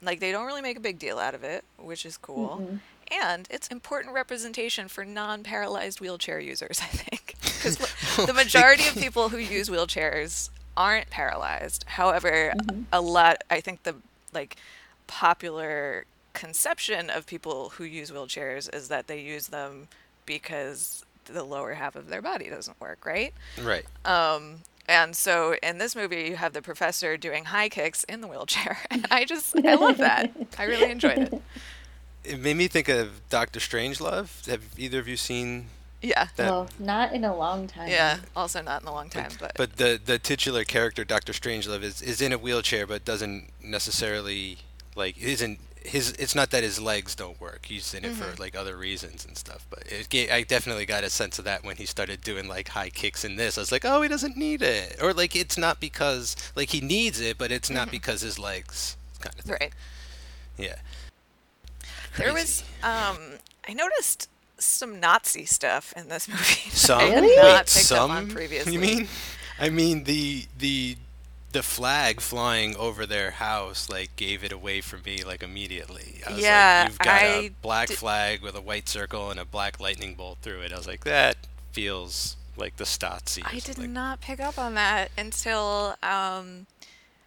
like they don't really make a big deal out of it, which is cool. And it's important representation for non-paralyzed wheelchair users, I think. Because the majority of people who use wheelchairs aren't paralyzed. However, a lot I think the like popular conception of people who use wheelchairs is that they use them because the lower half of their body doesn't work, right? Right. Um, and so in this movie, you have the professor doing high kicks in the wheelchair. And I just, I love that. I really enjoyed it. It made me think of Doctor Strangelove. Have either of you seen Yeah. that? well, not in a long time. Yeah. Also not in a long time, but, But the the titular character, Doctor Strangelove, is is in a wheelchair, but doesn't necessarily like isn't his. It's not that his legs don't work. He's in it Mm-hmm. for like other reasons and stuff. But it I definitely got a sense of that when he started doing like high kicks in this. I was like, oh, he doesn't need it, or like it's not because like he needs it, but it's not because his legs kind of thing. Mm-hmm. right. Yeah. There was, um, I noticed some Nazi stuff in this movie. Some I had not wait, picked up some on previously. you mean? I mean the the the flag flying over their house like gave it away for me like immediately. I was Yeah, like, you've got a I black di- flag with a white circle and a black lightning bolt through it. I was like, that feels like the Stasi. I did not pick up on that until um,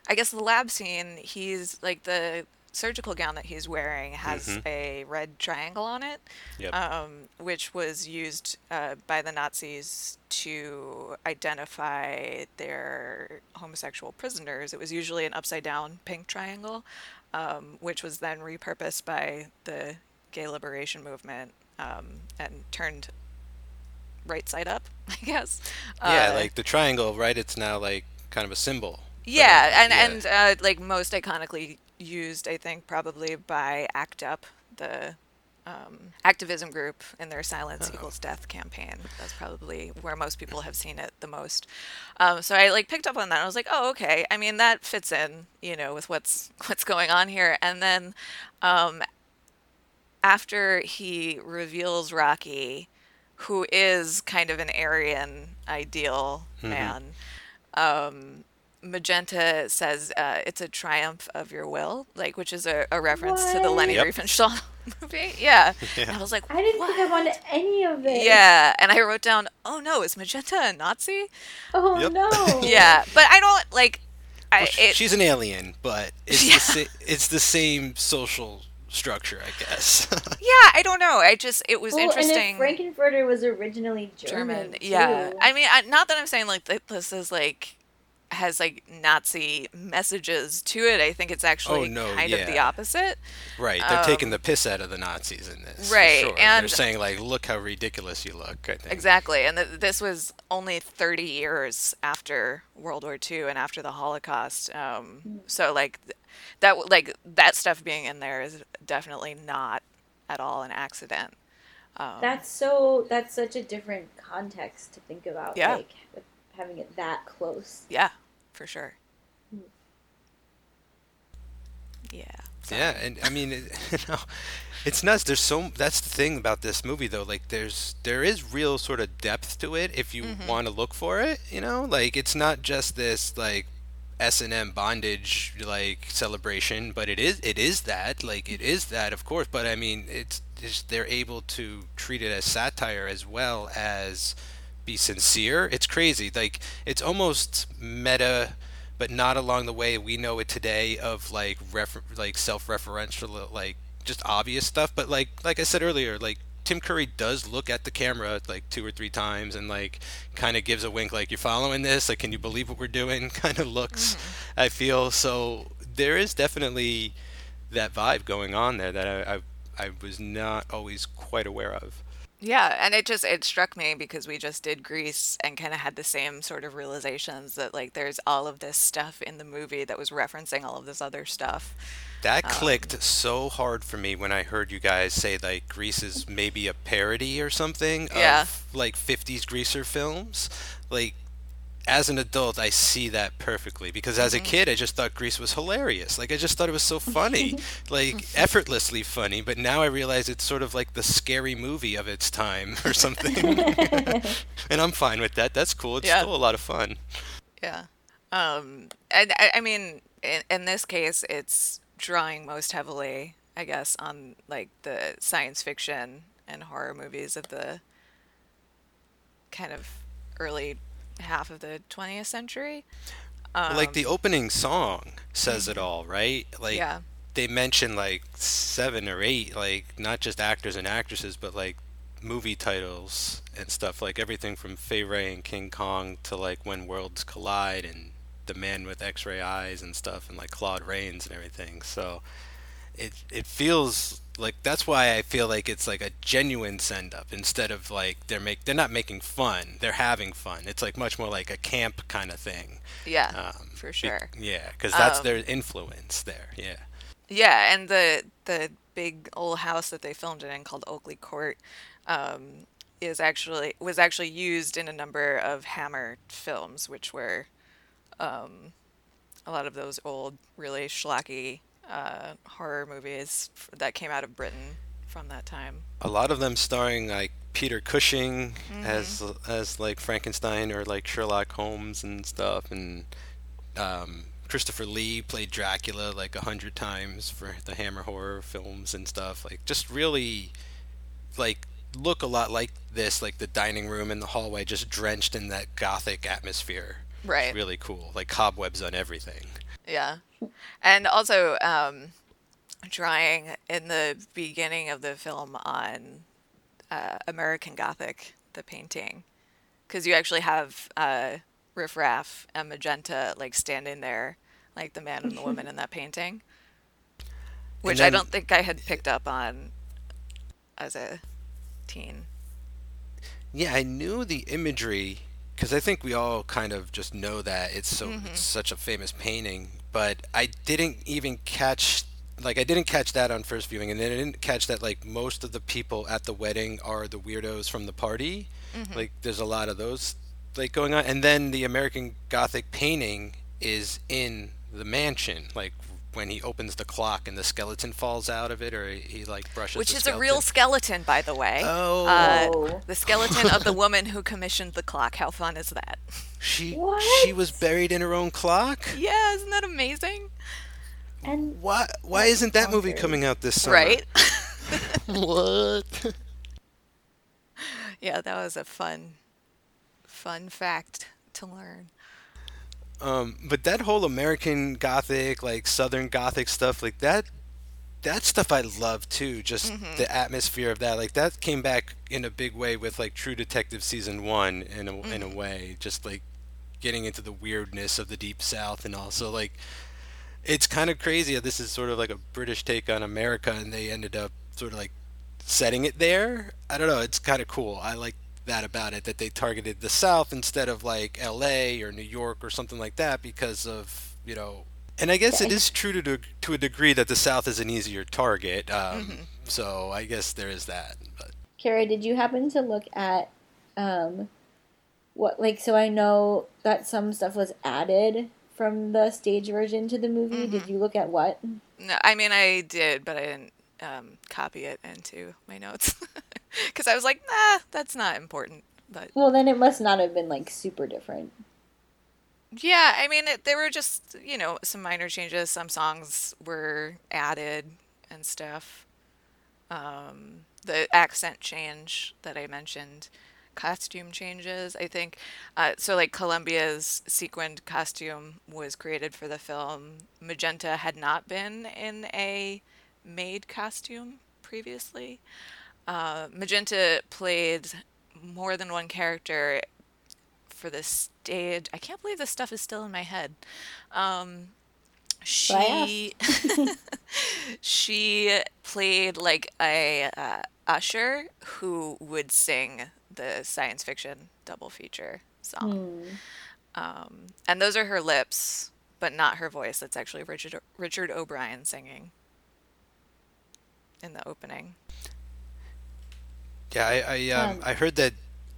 I guess the lab scene. He's like the surgical gown that he's wearing has Mhm. a red triangle on it, Yep. um, which was used uh, by the Nazis to identify their homosexual prisoners. It was usually an upside down pink triangle, um, which was then repurposed by the gay liberation movement um, and turned right side up, I guess. yeah, Uh, like the triangle, right? It's now like kind of a symbol. yeah, and Yeah. and uh, like most iconically used, I think probably by ACT UP, the um, activism group in their Silence Oh. Equals Death campaign. That's probably where most people have seen it the most. Um, so I like picked up on that. I was like, oh, okay. I mean, that fits in, you know, with what's what's going on here. And then um, after he reveals Rocky, who is kind of an Aryan ideal Mhm. man, um, Magenta says uh, it's a triumph of your will, like which is a, a reference to the Leni Yep. Riefenstahl movie. Yeah. And I was like, I didn't pick up on "What?" any of it. Yeah, and I wrote down, "Oh no, is Magenta a Nazi?" Oh Yep. no. Yeah, but I don't like. I Well, it, she's an alien, but it's Yeah. the sa- it's the same social structure, I guess. yeah, I don't know. I just it was Well, interesting. And if Frank-N-Furter was originally German, German. Yeah. too. I mean, I, not that I'm saying like this is like has like Nazi messages to it. I think it's actually Oh, no, kind of the opposite. right, they're taking Um, the piss out of the Nazis in this. Right, sure. they're saying like, look how ridiculous you look. I think. Exactly. And th- this was only 30 years after World War II and after the Holocaust. Um, so like th- that like that stuff being in there is definitely not at all an accident. Um, That's so. That's such a different context to think about. Yeah. Like having it that close. yeah, for sure. Yeah. Yeah, and I mean, it, you know, it's nuts. There's so that's the thing about this movie though. Like, there's there is real sort of depth to it if you Mm-hmm. want to look for it. You know, like it's not just this like S and M bondage like celebration, but it is it is that like it is that of course. But I mean, it's, it's they're able to treat it as satire as well as be sincere. It's crazy. Like it's almost meta, but not along the way we know it today of like refer- like self-referential, like just obvious stuff. But like like I said earlier, like Tim Curry does look at the camera like two or three times and like kind of gives a wink, like you're following this. Like, can you believe what we're doing? Kind of looks. Mm-hmm. I feel so. There is definitely that vibe going on there that I, I I was not always quite aware of. Yeah, and it just it struck me because we just did Grease and kind of had the same sort of realizations that like there's all of this stuff in the movie that was referencing all of this other stuff. That Um, clicked so hard for me when I heard you guys say like Grease is maybe a parody or something Yeah. of like 50s greaser films. Like as an adult, I see that perfectly because as a Mm-hmm. kid, I just thought Grease was hilarious. Like I just thought it was so funny, like effortlessly funny. But now I realize it's sort of like the scary movie of its time or something. and I'm fine with that. That's cool. It's Yeah. still a lot of fun. Yeah. Um, and I, I mean, in, in this case, it's drawing most heavily, I guess, on like the science fiction and horror movies of the kind of early half of the 20th century. Well, like the opening song says it all, right? Like Um, Yeah. they mention like seven or eight, like not just actors and actresses, but like movie titles and stuff, like everything from Fay Wray and King Kong to like When Worlds Collide and The Man with X-Ray Eyes and stuff, and like Claude Rains and everything. So it it feels like that's why I feel like it's like a genuine send up instead of like they're make they're not making fun, they're having fun. It's like much more like a camp kind of thing. Yeah, Um, for be- sure. yeah, because that's Um, their influence there. Yeah. Yeah, and the the big old house that they filmed it in called Oakley Court um, is actually was actually used in a number of Hammer films, which were um, a lot of those old, really schlocky uh, horror movies f- that came out of Britain from that time. A lot of them starring like Peter Cushing mm-hmm. as as like Frankenstein or like Sherlock Holmes and stuff, and um, Christopher Lee played Dracula like a hundred times for the Hammer horror films and stuff. Like just really like look a lot like this, like the dining room and the hallway, just drenched in that gothic atmosphere. Right. It's really cool. Like cobwebs on everything. Yeah. And also, um, drawing in the beginning of the film on uh, American Gothic, the painting, because you actually have uh, Riff Raff and Magenta like standing there, like the man and the woman in that painting, which then, I don't think I had picked up on as a teen. Yeah, I knew the imagery because I think we all kind of just know that it's so mm-hmm. it's such a famous painting, but I didn't even catch like I didn't catch that on first viewing, and then I didn't catch that like most of the people at the wedding are the weirdos from the party. Mm-hmm. Like there's a lot of those like going on, and then the American Gothic painting is in the mansion, like when he opens the clock and the skeleton falls out of it, or he, he like brushes. Which is skeleton. a real skeleton, by the way. Oh. Uh, the skeleton of the woman who commissioned the clock. How fun is that? She what? she was buried in her own clock. Yeah, isn't that amazing? And why why isn't that movie coming out this summer? Right. what? yeah, that was a fun fun fact to learn. Um, but that whole American Gothic, like Southern Gothic stuff, like that, that stuff I love too. Just mm-hmm. the atmosphere of that, like that came back in a big way with like True Detective season one in a mm-hmm. in a mm-hmm. way, just like getting into the weirdness of the Deep South, and also like it's kind of crazy. This is sort of like a British take on America, and they ended up sort of like setting it there. I don't know. It's kind of cool. I like that about it that they targeted the South instead of like L.A. or New York or something like that because of you know. And I guess it is true to to a degree that the South is an easier target. Um, mm-hmm. So I guess there is that. But. Carrie, did you happen to look at um, what like so I know that some stuff was added from the stage version to the movie. Mm-hmm. Did you look at what? No, I mean I did, but I didn't um, copy it into my notes because I was like, nah, that's not important. But well, then it must not have been like super different. Yeah, I mean, it, there were just you know some minor changes. Some songs were added and stuff. Um, the accent change that I mentioned, costume changes. I think uh, so. Like Columbia's sequined costume was created for the film. Magenta had not been in a made costume previously. Uh, Magenta played more than one character for the stage. I can't believe this stuff is still in my head. Um, she she played like a uh, usher who would sing the science fiction double feature song. Mm. Um, and those are her lips, but not her voice. That's actually Richard Richard O'Brien singing in the opening. Yeah, I I, um, um, I heard that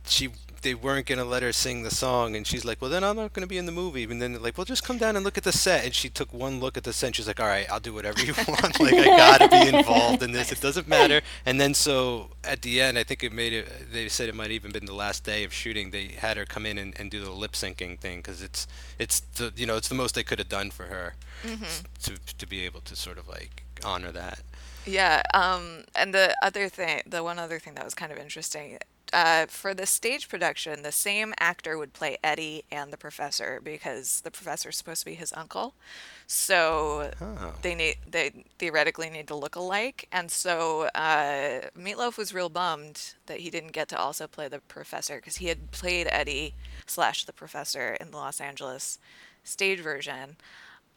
she they weren't gonna let her sing the song, and she's like, "Well, then I'm not gonna be in the movie." And then they're like, "Well, just come down and look at the set." And she took one look at the set. And she's like, "All right, I'll do whatever you want. like, I gotta be involved in this. It doesn't matter." And then so at the end, I think it made it. They said it might even been the last day of shooting. They had her come in and, and do the lip syncing thing because it's it's the you know it's the most they could have done for her mm-hmm. to to be able to sort of like honor that. Yeah, um, and the other thing, the one other thing that was kind of interesting, uh, for the stage production, the same actor would play Eddie and the professor because the professor is supposed to be his uncle. So oh. they need they theoretically need to look alike, and so uh, Meat Loaf was real bummed that he didn't get to also play the professor because he had played Eddie slash the professor in the Los Angeles stage version.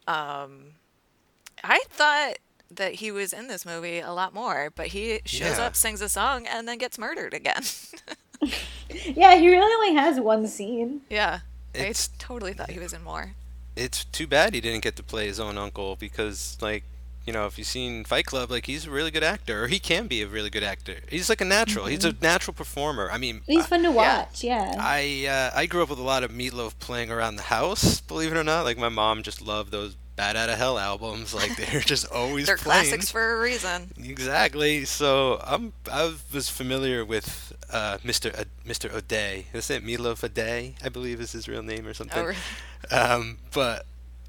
Um, I thought that he was in this movie a lot more, but he shows yeah. up, sings a song, and then gets murdered again. yeah, he really only has one scene. Yeah, it's, I totally thought he was in more. It's too bad he didn't get to play his own uncle because, like, you know, if you've seen Fight Club, like he's a really good actor, or he can be a really good actor. He's like a natural. Mm-hmm. He's a mm-hmm. natural performer. I mean, he's fun to watch. Yeah. yeah. I uh, I grew up with a lot of Meat Loaf playing around the house. Believe it or not, like my mom just loved those Bat Out of Hell albums. Like they're just always They're playing. classics for a reason. Exactly. So I'm I was familiar with uh, Mr. Ad- Mr. O'Day. Isn't it Meat Loaf O'Day? I believe is his real name or something. Oh, really? Um, but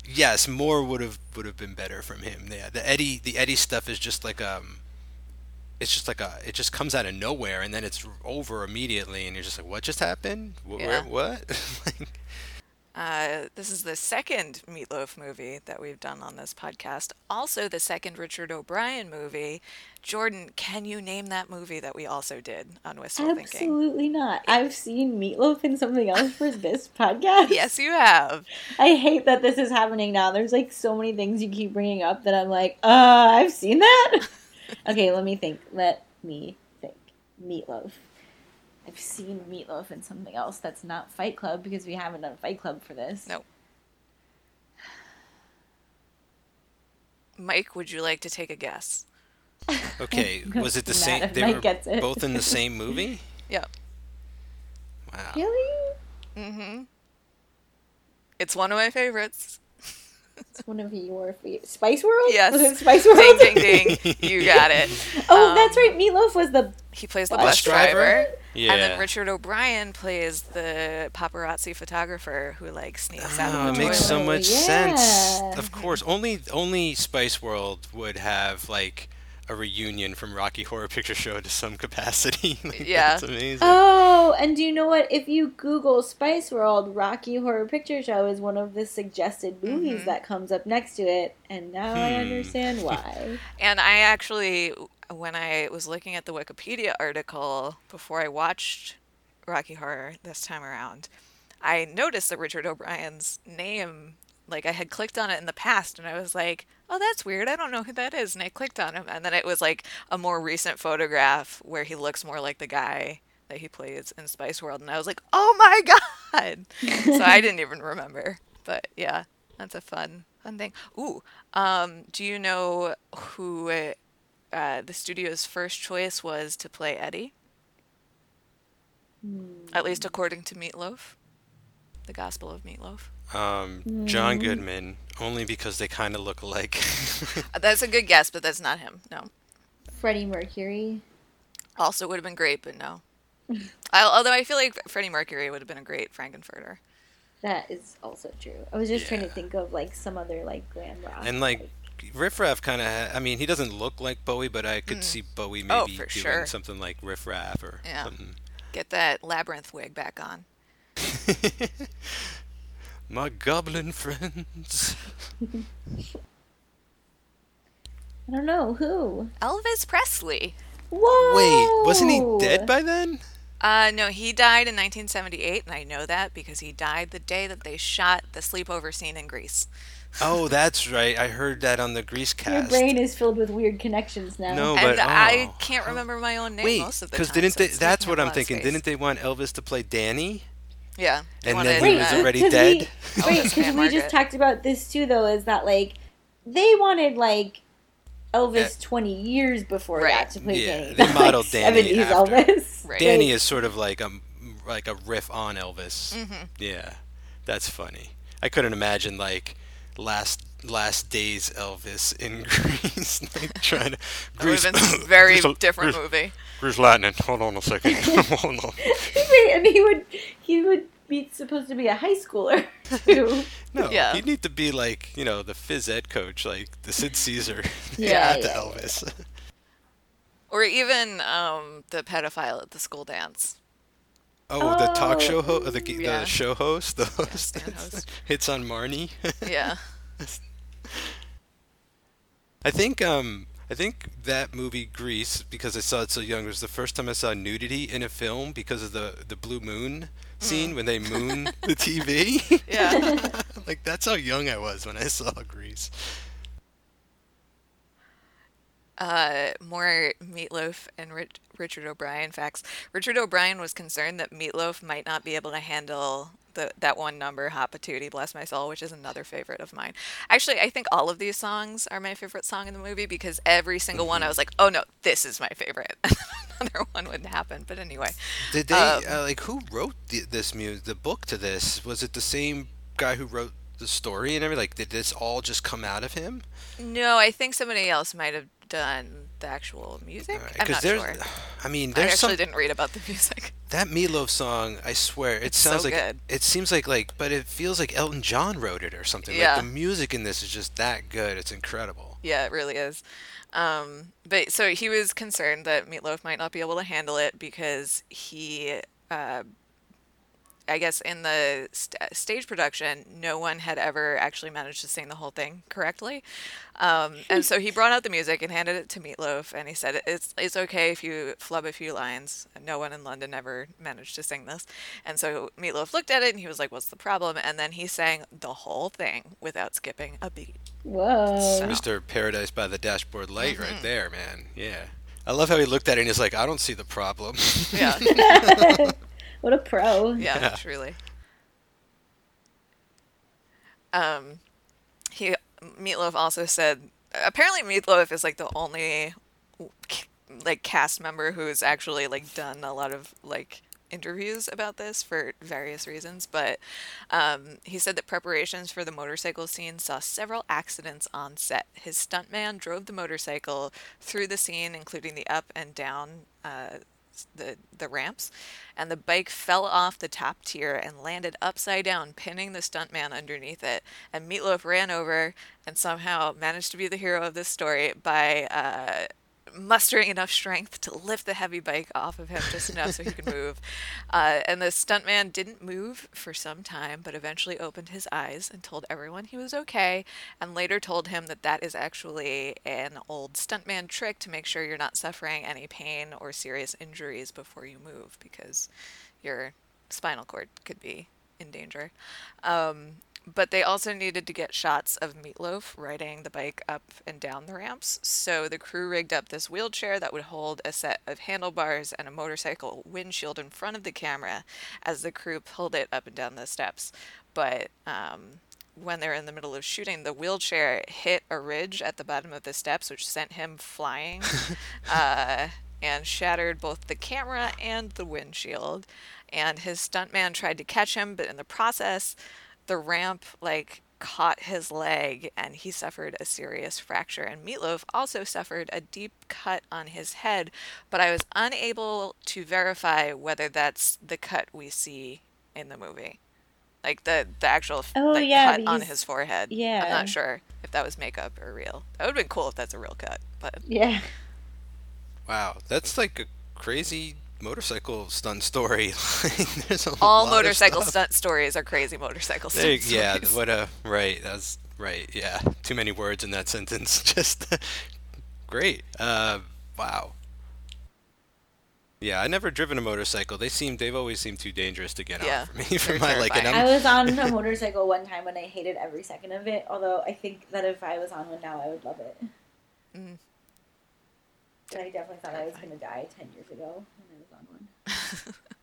yes, more would have would have been better from him. Yeah, the Eddie the Eddie stuff is just like um, it's just like a it just comes out of nowhere and then it's over immediately and you're just like what just happened? Wh- Yeah. Where, what? like, Uh, this is the second Meat Loaf movie that we've done on this podcast. Also, the second Richard O'Brien movie. Jordan, can you name that movie that we also did on Wistful Thinking? Absolutely not. I've seen Meat Loaf in something else for this podcast. Yes, you have. I hate that this is happening now. There's like so many things you keep bringing up that I'm like, uh, I've seen that. okay, let me think. Let me think. Meat Loaf. I've seen Meat Loaf in something else that's not Fight Club because we haven't done Fight Club for this. Nope. Mike, would you like to take a guess? okay, was it the same? They Mike were gets it. both in the same movie. Yep. Wow. Really? Mm-hmm. It's one of my favorites. It's one of your favorites. Spice World? Yes. Was it Spice World? Ding, ding, ding. You got it. oh, Um, that's right. Meat Loaf was the. He plays the Bus bus driver. driver? Yeah. And then Richard O'Brien plays the paparazzi photographer who like sneaks out Oh, of it the makes so toilet. much sense. Of course, only only Spice World would have like a reunion from Rocky Horror Picture Show to some capacity. Like, Yeah. that's amazing. Oh, and do you know what? If you Google Spice World, Rocky Horror Picture Show is one of the suggested movies Mhm. that comes up next to it, and now I Hmm. understand why. And I actually, when I was looking at the Wikipedia article before I watched Rocky Horror this time around, I noticed that Richard O'Brien's name, like I had clicked on it in the past, and I was like, oh, that's weird. I don't know who that is. And I clicked on him, and then it was like a more recent photograph where he looks more like the guy that he plays in Spice World, and I was like, oh my god! so I didn't even remember. But yeah, that's a fun, fun thing. Ooh, um, do you know who uh, the studio's first choice was to play Eddie? At least according to Meat Loaf, the Gospel of Meat Loaf. Um, John Goodman, only because they kind of look alike. Uh, That's a good guess, but that's not him. No. Freddie Mercury. Also would have been great, but no. I, although I feel like Freddie Mercury would have been a great Frank-N-Furter. That is also true. I was just trying to Yeah. think of like some other like glam rock. and like Riff Raff kind of, ha- I mean, he doesn't look like Bowie, but I could see Bowie maybe Oh, for doing sure. something like Riff Raff or Yeah. something. Get that labyrinth wig back on. My goblin friends. I don't know who. Elvis Presley. Whoa! Wait, wasn't he dead by then? Uh, no, he died in 1978, and I know that because he died the day that they shot the sleepover scene in Grease. Oh, that's right. I heard that on the Grease cast. Your brain is filled with weird connections now. No, and but I oh, can't remember my own name Wait, most of the time. because didn't so they? That's what up a I'm thinking. space. Didn't they want Elvis to play Danny? Yeah. they And wanted, then he was already because dead? We, wait, because we just Margaret. talked about this too, though, is that like they wanted like Elvis Uh, twenty years before Right. that to play Yeah, Danny. they modeled like, Danny 70s after. Elvis. Right. Danny Like, is sort of like a like a riff on Elvis. Mm-hmm. Yeah, that's funny. I couldn't imagine like last last days Elvis in Grease, like trying to That would Grease. have been very Grease- different Grease- movie. Grease lightning. Hold on a second. Hold on. Wait, and he would he would be supposed to be a high schooler too. No, Yeah. he'd need to be like you know the phys ed coach, like the Sid Caesar. Yeah, to yeah, Elvis. Or even um, the pedophile at the school dance. Oh, the talk show Oh, host, the, yeah. the show host, the host, stand host. hits on Marnie. Yeah. I think um I think that movie Grease because I saw it so young was the first time I saw nudity in a film because of the the blue moon scene when they moon the TV. Yeah. like that's how young I was when I saw Grease. Uh, more Meat Loaf and Rich- Richard O'Brien facts. Richard O'Brien was concerned that Meat Loaf might not be able to handle the that one number, "Hot Patootie, Bless My Soul," which is another favorite of mine. Actually, I think all of these songs are my favorite song in the movie because every single one I was like, "Oh no, this is my favorite." another one wouldn't happen, but anyway. Did they Um, uh, like who wrote the, this mu the book to this? Was it the same guy who wrote the story and everything? Like, did this all just come out of him? No, I think somebody else might have done the actual music. Right, I'm not there's, sure. I mean, I actually some didn't read about the music. that Meat Loaf song. I swear, it It's sounds so like good. it seems like like, but it feels like Elton John wrote it or something. Yeah. Like the music in this is just that good. It's incredible. Yeah, it really is. Um, but so he was concerned that Meat Loaf might not be able to handle it because he, uh, I guess, in the st- stage production, no one had ever actually managed to sing the whole thing correctly. Um, and so he brought out the music and handed it to Meat Loaf, and he said, "It's it's okay if you flub a few lines. No one in London ever managed to sing this." And so Meat Loaf looked at it and he was like, "What's the problem?" And then he sang the whole thing without skipping a beat. Whoa. Mr. Paradise by the Dashboard Light, Mm-hmm. right there, man. Yeah. I love how he looked at it and he's like, I don't see the problem. Yeah. What a pro. Yeah, Yeah. truly. Um, he Meat Loaf also said apparently Meat Loaf is like the only like cast member who's actually like done a lot of like interviews about this for various reasons, but um, he said that preparations for the motorcycle scene saw several accidents on set. His stuntman drove the motorcycle through the scene, including the up and down uh, the the ramps, and the bike fell off the top tier and landed upside down, pinning the stuntman underneath it. And Meat Loaf ran over and somehow managed to be the hero of this story by uh, mustering enough strength to lift the heavy bike off of him just enough so he could move. Uh, and the stuntman didn't move for some time, but eventually opened his eyes and told everyone he was okay, and later told him that that is actually an old stuntman trick to make sure you're not suffering any pain or serious injuries before you move because your spinal cord could be in danger. Um, but they also needed to get shots of Meat Loaf riding the bike up and down the ramps. So the crew rigged up this wheelchair that would hold a set of handlebars and a motorcycle windshield in front of the camera as the crew pulled it up and down the steps. But um, when they were in the middle of shooting, the wheelchair hit a ridge at the bottom of the steps, which sent him flying uh, and shattered both the camera and the windshield. And his stuntman tried to catch him, but in the process, the ramp like caught his leg and he suffered a serious fracture and Meat Loaf also suffered a deep cut on his head but I was unable to verify whether that's the cut we see in the movie like the the actual Oh, like, yeah, cut on his forehead Yeah. I'm not sure if that was makeup or real that would have been cool if that's a real cut but Yeah. Wow. That's like a crazy motorcycle stunt story. There's a all lot motorcycle stuff. stunt stories are crazy motorcycle There- stunt yeah, stories. what a right. That's right. Yeah, too many words in that sentence. Just great. Uh, wow. Yeah, I never driven a motorcycle. They seem they've always seemed too dangerous to get Yeah, on for me. For they're my like, and terrifying. I I'm, was on a motorcycle one time and I hated every second of it. Although I think that if I was on one now, I would love it. Mm. But I definitely thought I was going to die 10 years ago when I was on one.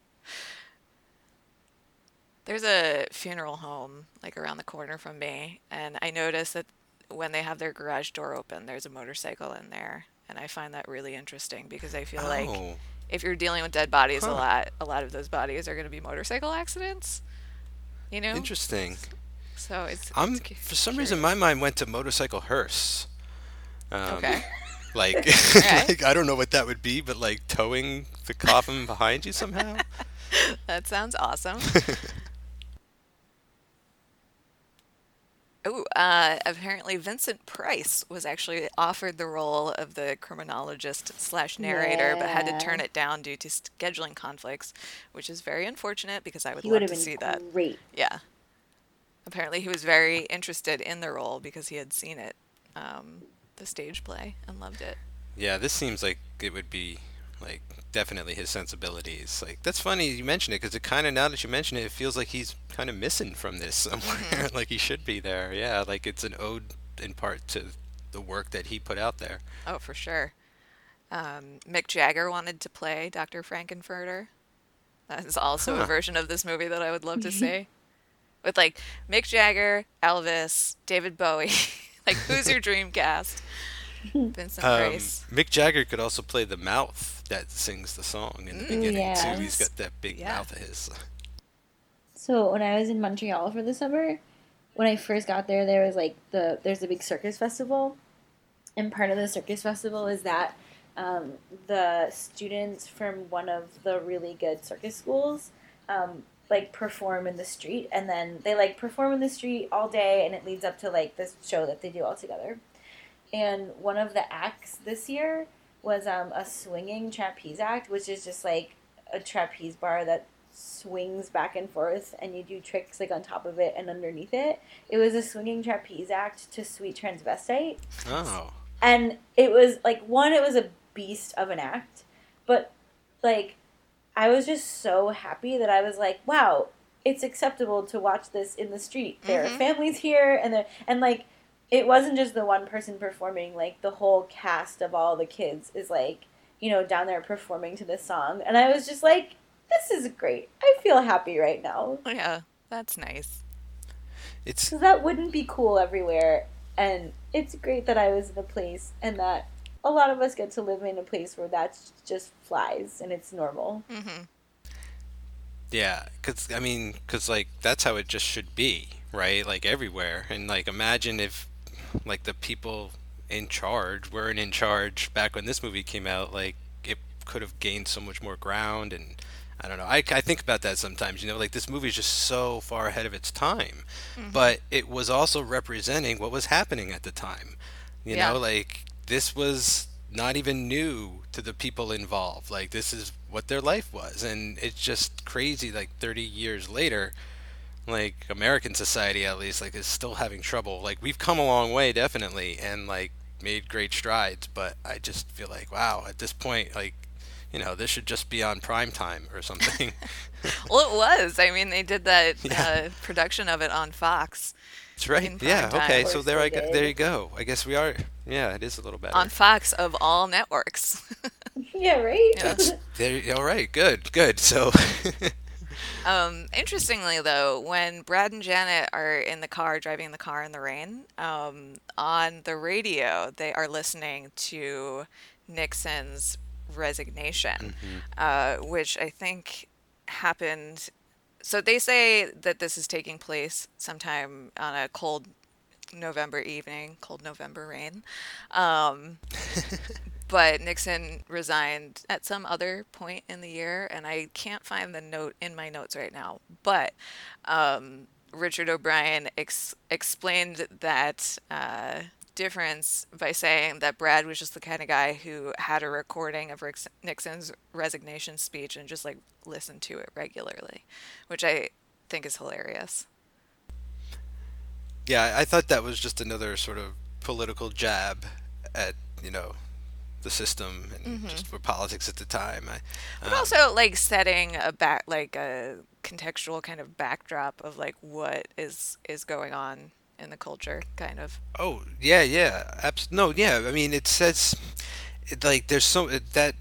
There's a funeral home like around the corner from me, and I noticed that when they have their garage door open, there's a motorcycle in there, and I find that really interesting because I feel like oh, if you're dealing with dead bodies a lot, a lot of those bodies are going to be motorcycle accidents. You know, interesting. so it's, I'm it's for some reason my mind went to motorcycle hearse. Um, okay. Like, Alright. like I don't know what that would be, but like towing the coffin behind you somehow. That sounds awesome. Oh, uh, apparently Vincent Price was actually offered the role of the criminologist slash narrator, but had to turn it down due to scheduling conflicts, which is very unfortunate because I would He love to been see that. great. Yeah. Apparently he was very interested in the role because he had seen it, um, the stage play, and loved it. Yeah, this seems like it would be like definitely his sensibilities. Like that's funny you mention it because it kind of now that you mention it, it feels like he's kind of missing from this somewhere. Mm-hmm. like he should be there. Yeah, like it's an ode in part to the work that he put out there. Oh, for sure. Um, Mick Jagger wanted to play Dr. Frank-N-Furter. That is also a version of this movie that I would love to see. With like Mick Jagger, Elvis, David Bowie. like, who's your dream cast? Vincent Um, Price. Mick Jagger could also play the mouth that sings the song in the Mm. beginning too. He's Yes. got that big Yeah. mouth of his. So when I was in Montreal for the summer, when I first got there, there was like the there's a big circus festival, and part of the circus festival is that um, the students from one of the really good circus schools um, like perform in the street, and then they like perform in the street all day, and it leads up to like this show that they do all together. And one of the acts this year was um, a swinging trapeze act, which is just like a trapeze bar that swings back and forth and you do tricks like on top of it and underneath it. It was a swinging trapeze act to Sweet Transvestite. Oh. And it was like one, it was a beast of an act, but like I was just so happy that I was like, wow, it's acceptable to watch this in the street. There Mhm. are families here and there and like it wasn't just the one person performing, like the whole cast of all the kids is like, you know, down there performing to this song. And I was just like, this is great. I feel happy right now. Yeah, that's nice. It's So that wouldn't be cool everywhere. And it's great that I was in a place and that a lot of us get to live in a place where that's just flies and it's normal. hmm Yeah, cause I mean, cause like that's how it just should be, right? Like everywhere, and like imagine if, like the people in charge weren't in charge back when this movie came out, like it could have gained so much more ground, and I don't know. I, I think about that sometimes, you know, like this movie is just so far ahead of its time, but it was also representing what was happening at the time, you Yeah. know, like this was not even new to the people involved. Like this is what their life was, and it's just crazy. Like 30 years later, like American society at least, like is still having trouble. Like we've come a long way, definitely, and like made great strides. But I just feel like, wow, at this point, like you know, this should just be on prime time or something. Well, it was. I mean, they did that Yeah. uh, production of it on Fox. That's right. In Yeah. time. Okay. So there they I go. There you go. I guess we are. Yeah, it is a little better. On Fox of all networks. Yeah, right? That's- there. All right. Good. Good. So. Um, interestingly, though, when Brad and Janet are in the car, driving the car in the rain, um, on the radio, they are listening to Nixon's resignation, uh, which I think happened. So they say that this is taking place sometime on a cold November evening, cold November rain. Um, but Nixon resigned at some other point in the year, and I can't find the note in my notes right now. But um, Richard O'Brien ex- explained that uh, difference by saying that Brad was just the kind of guy who had a recording of Rick- Nixon's resignation speech and just like listened to it regularly, which I think is hilarious. Yeah, I thought that was just another sort of political jab at you know the system and just for politics at the time. I, But um, also like setting a back like a contextual kind of backdrop of like what is is going on in the culture, kind of. Oh yeah, yeah, abs- No, yeah. I mean, it says it, like there's so it, that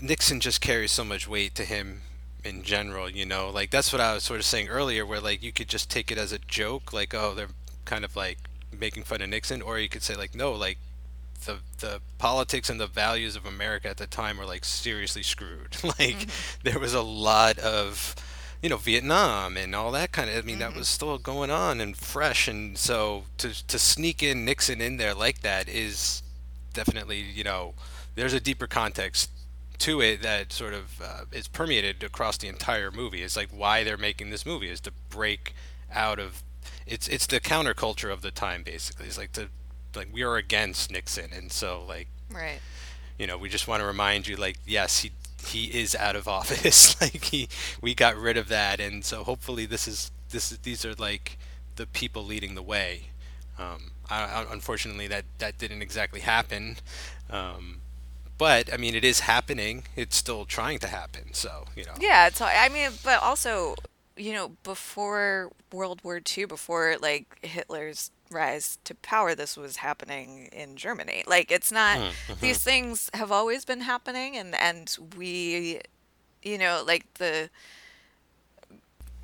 Nixon just carries so much weight to him in general. You know, like that's what I was sort of saying earlier, where like you could just take it as a joke, like oh they're kind of like making fun of Nixon, or you could say like no, like the the politics and the values of America at the time were like seriously screwed. like mm-hmm. there was a lot of you know Vietnam and all that kind of. I mean that was still going on and fresh, and so to to sneak in Nixon in there like that is definitely you know there's a deeper context to it that sort of uh, is permeated across the entire movie. It's like why they're making this movie is to break out of it's it's the counterculture of the time basically. It's like to like we are against Nixon and so like Right. you know we just want to remind you like yes he he is out of office. Like he we got rid of that. And so hopefully this is this is these are like the people leading the way. Um, I, unfortunately that that didn't exactly happen. Um, but I mean it is happening. It's still trying to happen. So you know. Yeah, it's I mean, but also, you know, before World War II, before like Hitler's rise to power, this was happening in Germany. Like it's not these things have always been happening and and we you know, like the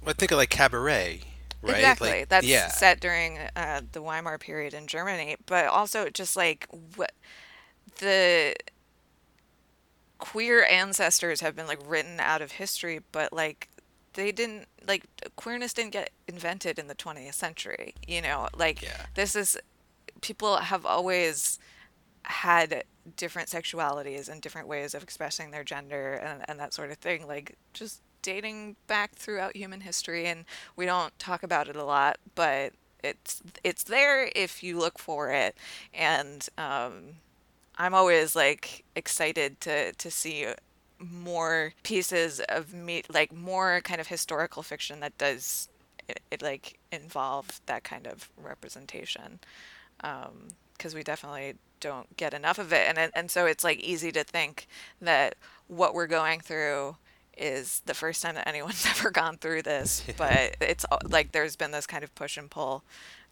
I think of like cabaret right Exactly. like That's yeah set during uh, the Weimar period in Germany, but also just like what the queer ancestors have been like written out of history, but like they didn't like queerness didn't get invented in the 20th century. You know, like Yeah. this is people have always had different sexualities and different ways of expressing their gender and, and that sort of thing. Like just dating back throughout human history, and we don't talk about it a lot, but it's it's there if you look for it. And um, I'm always like excited to to see more pieces of meat, like more kind of historical fiction that does it, it like involve that kind of representation because we definitely don't get enough of it and and so it's like easy to think that what we're going through is the first time that anyone's ever gone through this but it's like there's been this kind of push and pull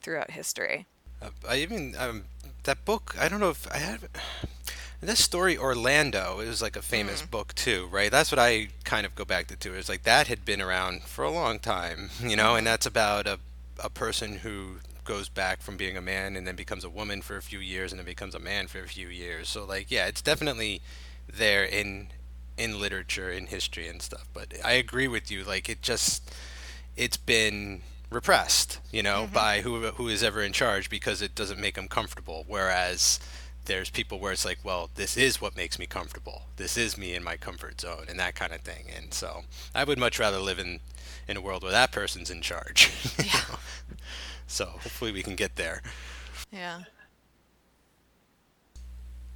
throughout history Uh, I even um, that book. I don't know if I have that story Orlando. It was like a famous mm. book too, right? That's what I kind of go back to. Too. It's like that had been around for a long time, you know, and that's about a a person who goes back from being a man and then becomes a woman for a few years and then becomes a man for a few years. So like, yeah, it's definitely there in in literature, in history and stuff. But I agree with you. Like, it just it's been repressed, you know, mm-hmm. by who who is ever in charge because it doesn't make them comfortable. Whereas there's people where it's like, well, this is what makes me comfortable. This is me in my comfort zone and that kind of thing. And so I would much rather live in in a world where that person's in charge. Yeah. So hopefully we can get there. yeah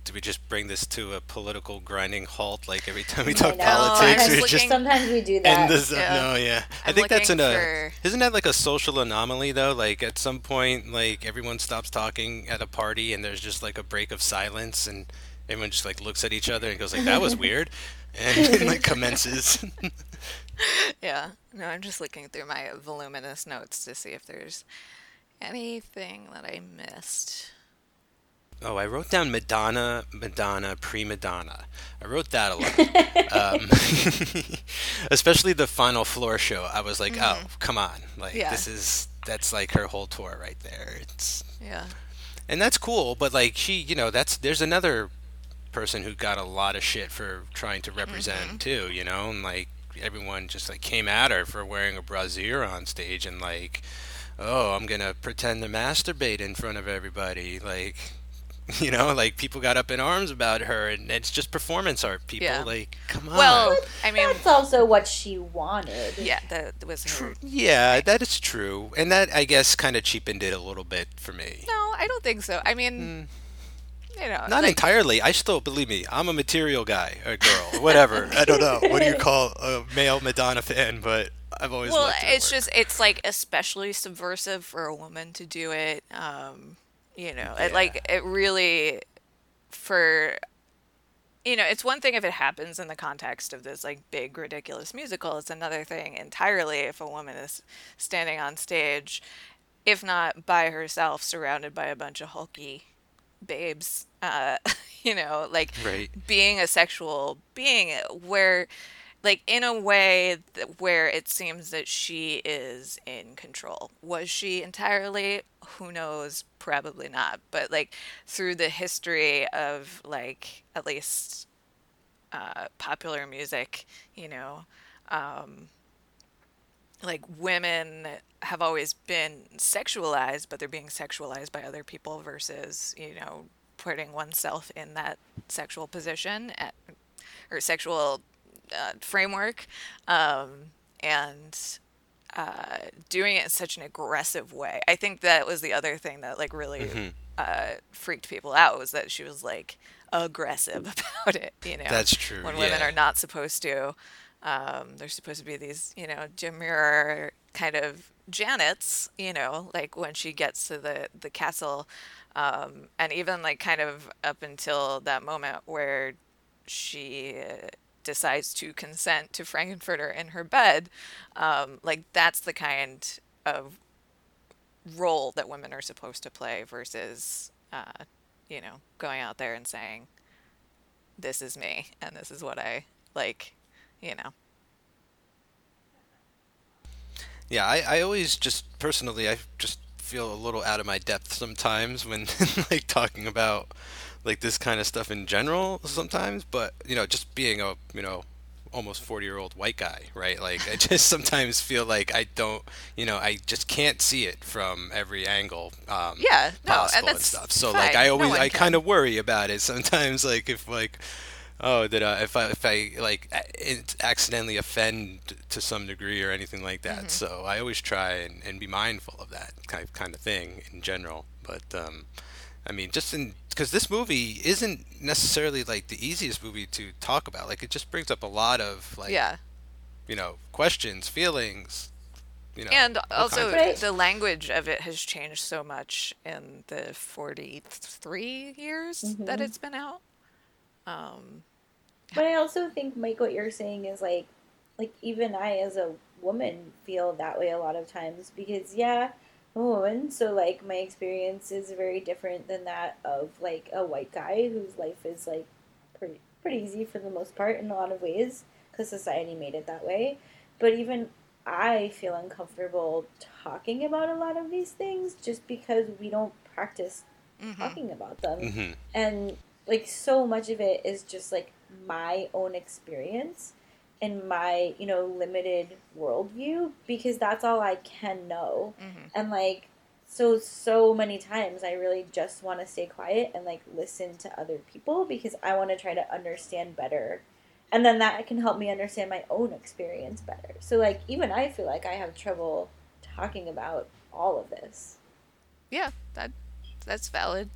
Do we just bring this to a political grinding halt like every time we talk know. politics? We looking- just Sometimes we do that. end this. Uh, yeah. No, yeah. I I'm think that's in looking a. Uh, for- Isn't that like a social anomaly though? Like at some point, like everyone stops talking at a party, and there's just like a break of silence, and everyone just like looks at each other and goes like, "That was weird," and, and like commences. yeah no i'm just looking through my voluminous notes to see if there's anything that i missed Oh, I wrote down Madonna, Madonna, prima donna. I wrote that a lot. um, especially the final floor show. I was like, oh, come on. Like, Yeah. this is, that's like her whole tour right there. It's, yeah and that's cool, but like, she, you know, that's, there's another person who got a lot of shit for trying to represent too, you know, and like, everyone just like came at her for wearing a brassiere on stage and like, oh, I'm gonna pretend to masturbate in front of everybody. Like, you know, like people got up in arms about her, and it's just performance art. People, Yeah. like, come on. well i mean That's also what she wanted. yeah that was her yeah, that is true, and that I guess kind of cheapened it a little bit for me. no i don't think so i mean you know Not like, entirely. I still believe me. I'm a material guy, a girl, whatever. I don't know. What do you call a male Madonna fan? But I've always well liked it's work. just it's like especially subversive for a woman to do it um you know it like it really for you know it's one thing if it happens in the context of this like big ridiculous musical it's another thing entirely if a woman is standing on stage if not by herself surrounded by a bunch of hulky babes uh you know like Right. being a sexual being where like in a way where it seems that she is in control. Was she entirely? Who knows? Probably not. But like through the history of like at least uh, popular music you know um, like women have always been sexualized but they're being sexualized by other people versus you know putting oneself in that sexual position at, or sexual uh, framework um, and uh, doing it in such an aggressive way. I think that was the other thing that like really uh, freaked people out was that she was like aggressive about it. You know, That's true, When women yeah. are not supposed to, um, they're supposed to be these you know demure kind of Janets. You know, like when she gets to the the castle, um, and even like kind of up until that moment where she uh, decides to consent to Frank-N-Furter in her bed, um, like that's the kind of role that women are supposed to play versus, uh, you know, going out there and saying, "This is me and this is what I like," you know. Yeah, I, I always just personally I just feel a little out of my depth sometimes when like talking about like this kind of stuff in general sometimes, but you know, just being a you know almost 40 year old white guy, right? Like I just sometimes feel like I don't, you know, I just can't see it from every angle. Um, Yeah, no, and possible and, that's stuff. So fine. like I always, one I kind of worry about it sometimes. Like if like, oh, did I, if I, if I like accidentally offend to some degree or anything like that. Mm-hmm. So I always try and, and be mindful of that kind of, kind of thing in general. But, um, I mean, just in because this movie isn't necessarily like the easiest movie to talk about. Like, it just brings up a lot of like, yeah. you know, questions, feelings, you know, And also, kinds of the language of it has changed so much in the 43 years that it's been out. Um, But I also think, Mike, what you're saying is like, like even I as a woman feel that way a lot of times because yeah, I'm a woman, so like my experience is very different than that of like a white guy whose life is like pretty pretty easy for the most part in a lot of ways because society made it that way. But even I feel uncomfortable talking about a lot of these things just because we don't practice talking about them Mhm. and like so much of it is just like my own experience and my you know limited worldview because that's all i can know. And like so so many times i really just want to stay quiet and like listen to other people because i want to try to understand better. And then that can help me understand my own experience better. So like even i feel like i have trouble talking about all of this. Yeah, that that's valid.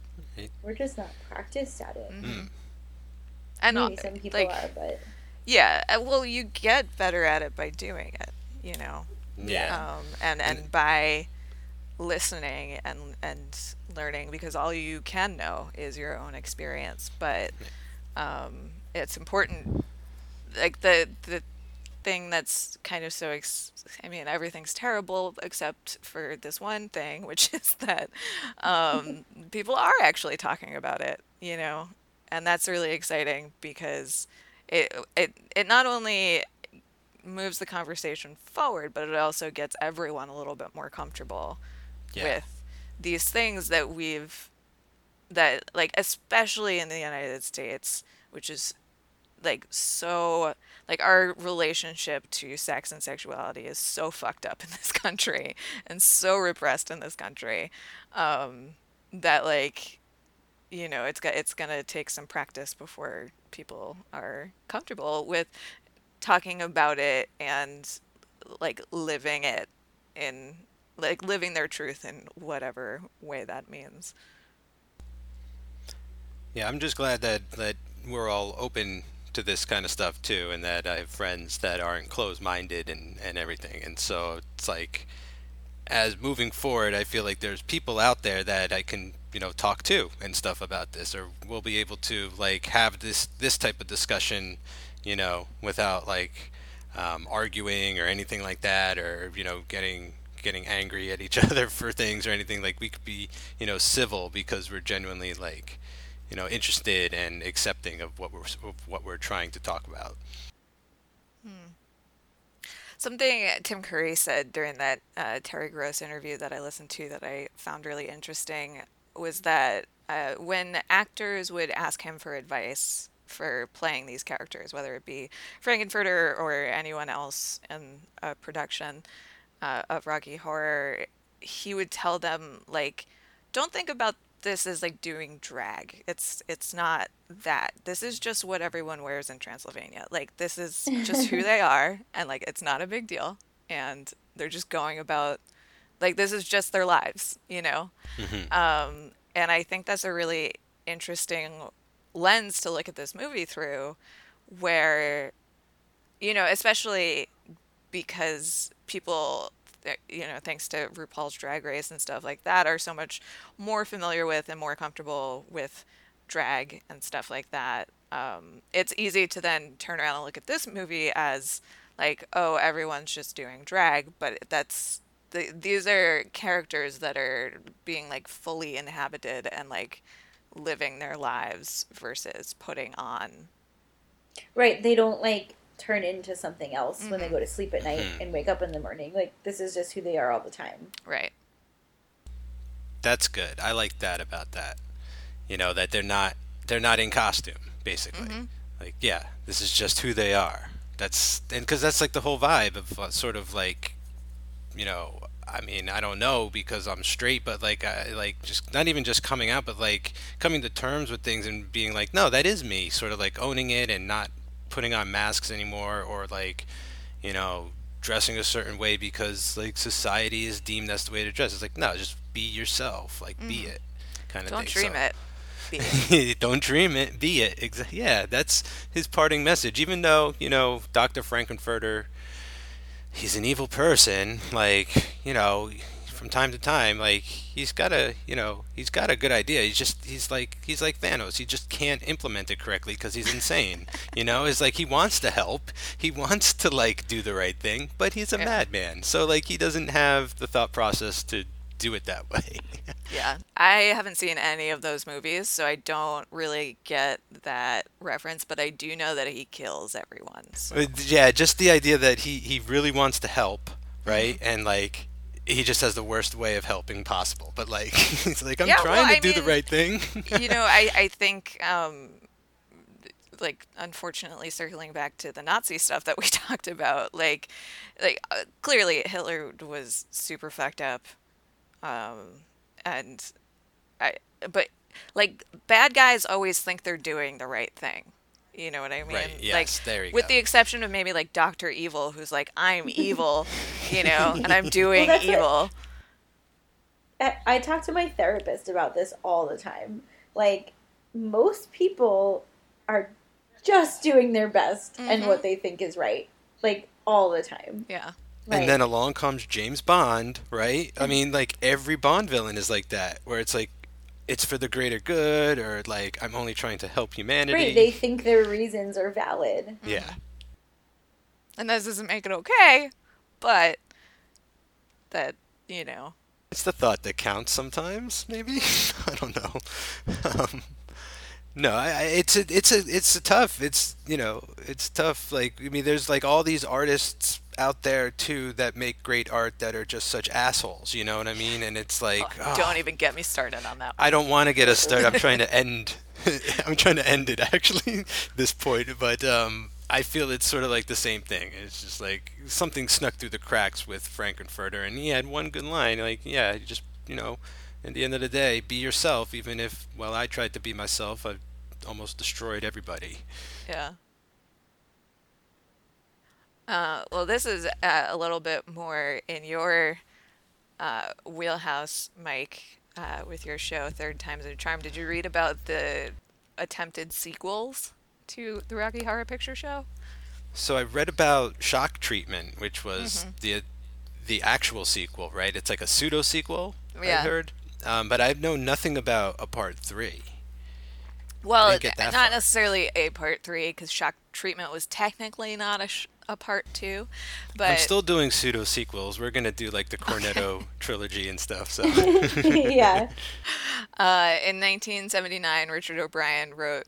we're just not practiced at it. And maybe uh, some people like, are but yeah, uh, well, you get better at it by doing it, you know. Yeah. um, and and by listening and and learning because all you can know is your own experience but um, it's important like the the thing that's kind of so ex- i mean everything's terrible except for this one thing which is that um, people are actually talking about it you know and that's really exciting because it it it not only moves the conversation forward, but it also gets everyone a little bit more comfortable Yeah. with these things that we've that like especially in the United States, which is like so like our relationship to sex and sexuality is so fucked up in this country and so repressed in this country um, that like you know it's got it's gonna take some practice before people are comfortable with talking about it and like living it in like living their truth in whatever way that means. Yeah, I'm just glad that that we're all open to this kind of stuff too, and that I have friends that aren't closed-minded and and everything. And so it's like, as moving forward, I feel like there's people out there that I can you know talk to and stuff about this, or we'll be able to like have this this type of discussion, you know, without like um, arguing or anything like that, or you know getting getting angry at each other for things or anything. Like we could be you know civil because we're genuinely like you know interested and accepting of what we're of what we're trying to talk about. Something Tim Curry said during that uh, Terry Gross interview that I listened to that I found really interesting was that uh, when actors would ask him for advice for playing these characters, whether it be Frank-N-Furter or anyone else in a production uh, of Rocky Horror, he would tell them like, don't think about this as like doing drag. It's it's not that. This is just what everyone wears in Transylvania. Like this is just who they are and like it's not a big deal and they're just going about like this is just their lives, you know. Um and I think that's a really interesting lens to look at this movie through where you know, especially because people you know, thanks to RuPaul's Drag Race and stuff like that, are so much more familiar with and more comfortable with drag and stuff like that. Um, it's easy to then turn around and look at this movie as like, oh, everyone's just doing drag, but that's the, these are characters that are being like fully inhabited and like living their lives versus putting on. Right, they don't like turn into something else when they Mm-hmm. go to sleep at night and wake up in the morning. Like this is just who they are all the time. Right. that's good i like that about that you know that they're not they're not in costume basically like yeah this is just who they are That's and because that's like the whole vibe of uh, sort of like, you know, I mean, I don't know because I'm straight, but like, I, like just not even just coming out, but like coming to terms with things and being like, no, that is me, sort of like owning it and not putting on masks anymore, or like, you know, dressing a certain way because like society is deemed that's the way to dress. It's like, no, just be yourself, like be mm-hmm. it, kind of Don't thing. dream So- it. Be it. don't dream it, be it. Exa- yeah, that's his parting message. Even though you know Dr. Frank-N-Furter, he's an evil person. Like you know, from time to time, like he's got a you know he's got a good idea. He's just he's like he's like Thanos. He just can't implement it correctly because he's insane. you know, it's like he wants to help. He wants to like do the right thing, but he's a Yeah. madman. So like he doesn't have the thought process to do it that way. Yeah. I haven't seen any of those movies, so I don't really get that reference, but I do know that he kills everyone. So. Yeah, just the idea that he he really wants to help, Mm-hmm. right? And like he just has the worst way of helping possible. But like he's like I'm Yeah, trying well, to I do the right thing. you know, I, I think, um, like, unfortunately, circling back to the Nazi stuff that we talked about, like, like uh, clearly Hitler was super fucked up, um, and I, but like, bad guys always think they're doing the right thing. You know what I mean? Right, like, yes, there you with go. the exception of maybe like Doctor Evil, who's like, I'm evil, you know, and I'm doing that's what- evil. I, I talk to my therapist about this all the time. Like, most people are just doing their best and what they think is right. Like, all the time. Yeah. Like, And then along comes James Bond, right? I mean, like every Bond villain is like that, where it's like it's for the greater good, or like I'm only trying to help humanity. right, they think their reasons are valid. yeah, And that doesn't make it okay, but that, you know, it's the thought that counts sometimes. Maybe I don't know. Um, no, I, it's a, it's a, it's a tough. It's you know, it's tough. Like I mean, there's like all these artists out there too that make great art that are just such assholes. You know what I mean? And it's like, ah, don't even get me started on that. I don't want to get us started. I'm trying to end. I'm trying to end it actually. This point, but um, I feel it's sort of like the same thing. It's just like something snuck through the cracks with Frank-N-Furter, and he had one good line. Like, yeah, just you know, at the end of the day, be yourself. Even if, well, I tried to be myself, I almost destroyed everybody. Yeah. Uh, well, this is uh, a little bit more in your uh, wheelhouse, Mike, uh, with your show Third Time's a Charm. Did you read about the attempted sequels to the Rocky Horror Picture Show? So I read about Shock Treatment, which was the the actual sequel, right? It's like a pseudo sequel. I Yeah. heard, um, but I know nothing about a part three. Well, didn't not far. necessarily a part three, because Shock Treatment was technically not a, sh- a part two, but I'm still doing pseudo sequels. We're gonna do like the Cornetto trilogy and stuff. So yeah. Uh, in 1979, Richard O'Brien wrote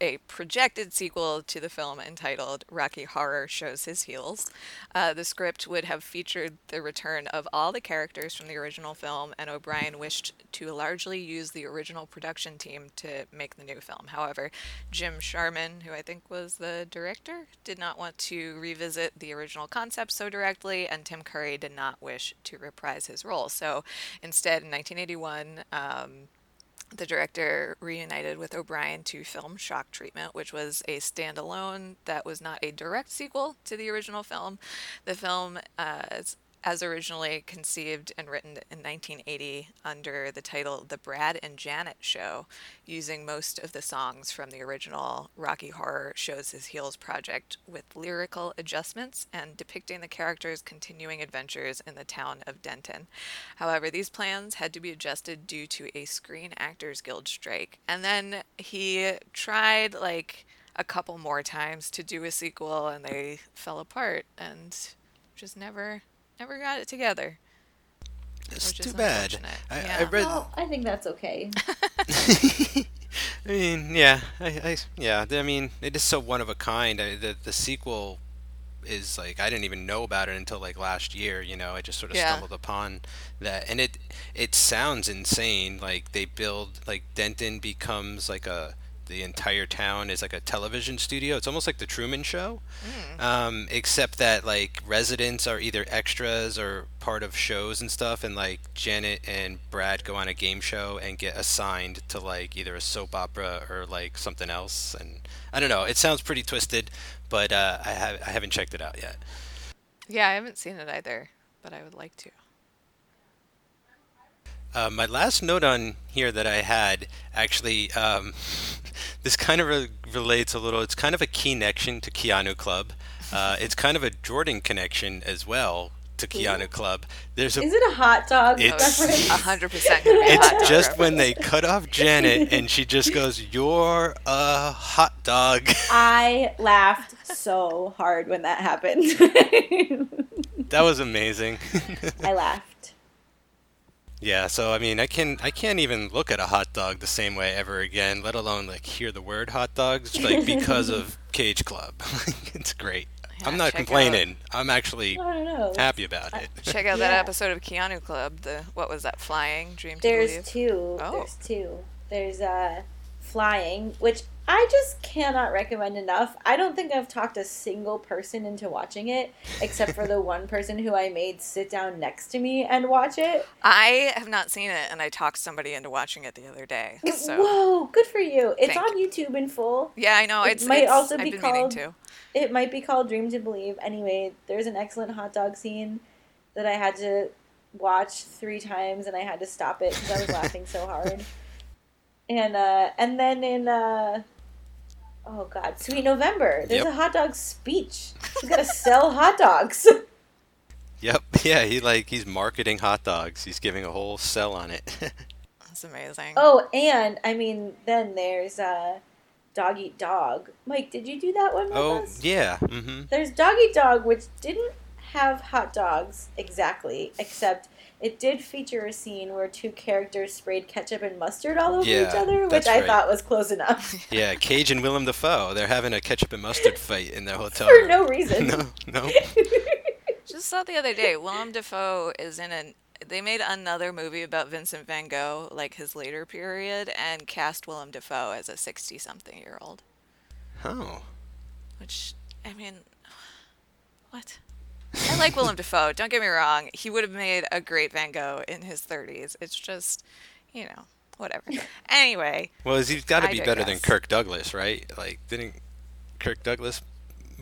a projected sequel to the film entitled Rocky Horror Shows His Heels. Uh, the script would have featured the return of all the characters from the original film, and O'Brien wished to largely use the original production team to make the new film. However, Jim Sharman, who I think was the director, did not want to revisit the original concept so directly, and Tim Curry did not wish to reprise his role. So instead, in 1981, um, the director reunited with O'Brien to film Shock Treatment, which was a standalone that was not a direct sequel to the original film. The film, uh, as, originally conceived and written in 1980 under the title The Brad and Janet Show, using most of the songs from the original Rocky Horror Shows His Heels project with lyrical adjustments and depicting the characters' continuing adventures in the town of Denton. However, these plans had to be adjusted due to a Screen Actors Guild strike. And then he tried like a couple more times to do a sequel and they fell apart and just never never got it together. it's too bad. unfortunate. I, I read. Well, I think that's okay. I mean, yeah, I, I, yeah. I mean, it is so one of a kind. I, the the sequel is like I didn't even know about it until like last year. You know, I just sort of Yeah. stumbled upon that, and it it sounds insane. Like they build like Denton becomes like a the entire town is like a television studio. It's almost like the Truman Show, um, except that like residents are either extras or part of shows and stuff. And like Janet and Brad go on a game show and get assigned to like either a soap opera or like something else. And I don't know. It sounds pretty twisted, but uh, I I haven't checked it out yet. Yeah, I haven't seen it either, but I would like to. Uh, my last note on here that I had actually, um, this kind of re- relates a little. It's kind of a connection to Keanu Club. Uh, it's kind of a Jordan connection as well to Keanu Club. There's a. Is it a hot dog It's- reference? A hundred percent gonna be a hot It's dog just when they cut off Janet and she just goes, "You're a hot dog." I laughed so hard when that happened. that was amazing. I laughed. Yeah, so I mean, I can I can't even look at a hot dog the same way ever again, let alone like hear the word hot dogs, like because of Cage Club. it's great. Yeah, I'm not check out- complaining. I'm actually I don't know. happy about it. Check out that Yeah. episode of Keanu Club. The what was that? Flying Dream to There's Believe. two. Oh. There's two. There's uh flying, which I just cannot recommend enough. I don't think I've talked a single person into watching it, except for the one person who I made sit down next to me and watch it. I have not seen it, and I talked somebody into watching it the other day. So Whoa, good for you! It's Thank on YouTube in full. yeah, I know It it's might it's, also be called- to. It might be called Dream to Believe. Anyway, there's an excellent hot dog scene that I had to watch three times, and I had to stop it because I was laughing so hard. And uh, and then in uh, oh god, Sweet November, there's Yep. a hot dog speech. He's got to sell hot dogs. Yep. Yeah, he like he's marketing hot dogs. He's giving a whole sell on it. That's amazing. oh, and I mean, then there's uh, Dog Eat Dog. Mike, did you do that one with oh, us? yeah. Mhm. There's Dog Eat Dog, which didn't have hot dogs exactly, except it did feature a scene where two characters sprayed ketchup and mustard all over Yeah, each other, which that's I right. thought was close enough Yeah, Cage and Willem Dafoe. They're having a ketchup and mustard fight in their hotel for room. no reason. no, no. Just saw the other day, Willem Dafoe is in an. They made another movie about Vincent Van Gogh, like his later period, and cast Willem Dafoe as a sixty-something-year-old. Oh. Which, I mean, what? I like Willem Dafoe. Don't get me wrong; he would have made a great Van Gogh in his thirties. It's just, you know, whatever. Anyway, Well, he's got to be better than. Kirk Douglas, right? Like, didn't Kirk Douglas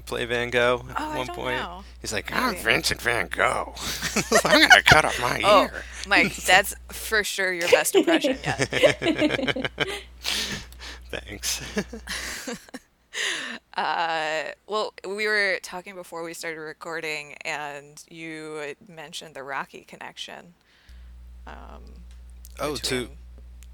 play Van Gogh at Oh, I one don't point? know. He's like, oh, I'm Maybe. Vincent Van Gogh. I'm gonna cut off my oh, ear. Mike, that's for sure your best impression yet. Thanks. Uh, well, we were talking before we started recording, and you mentioned the Rocky connection. Um, oh, to between-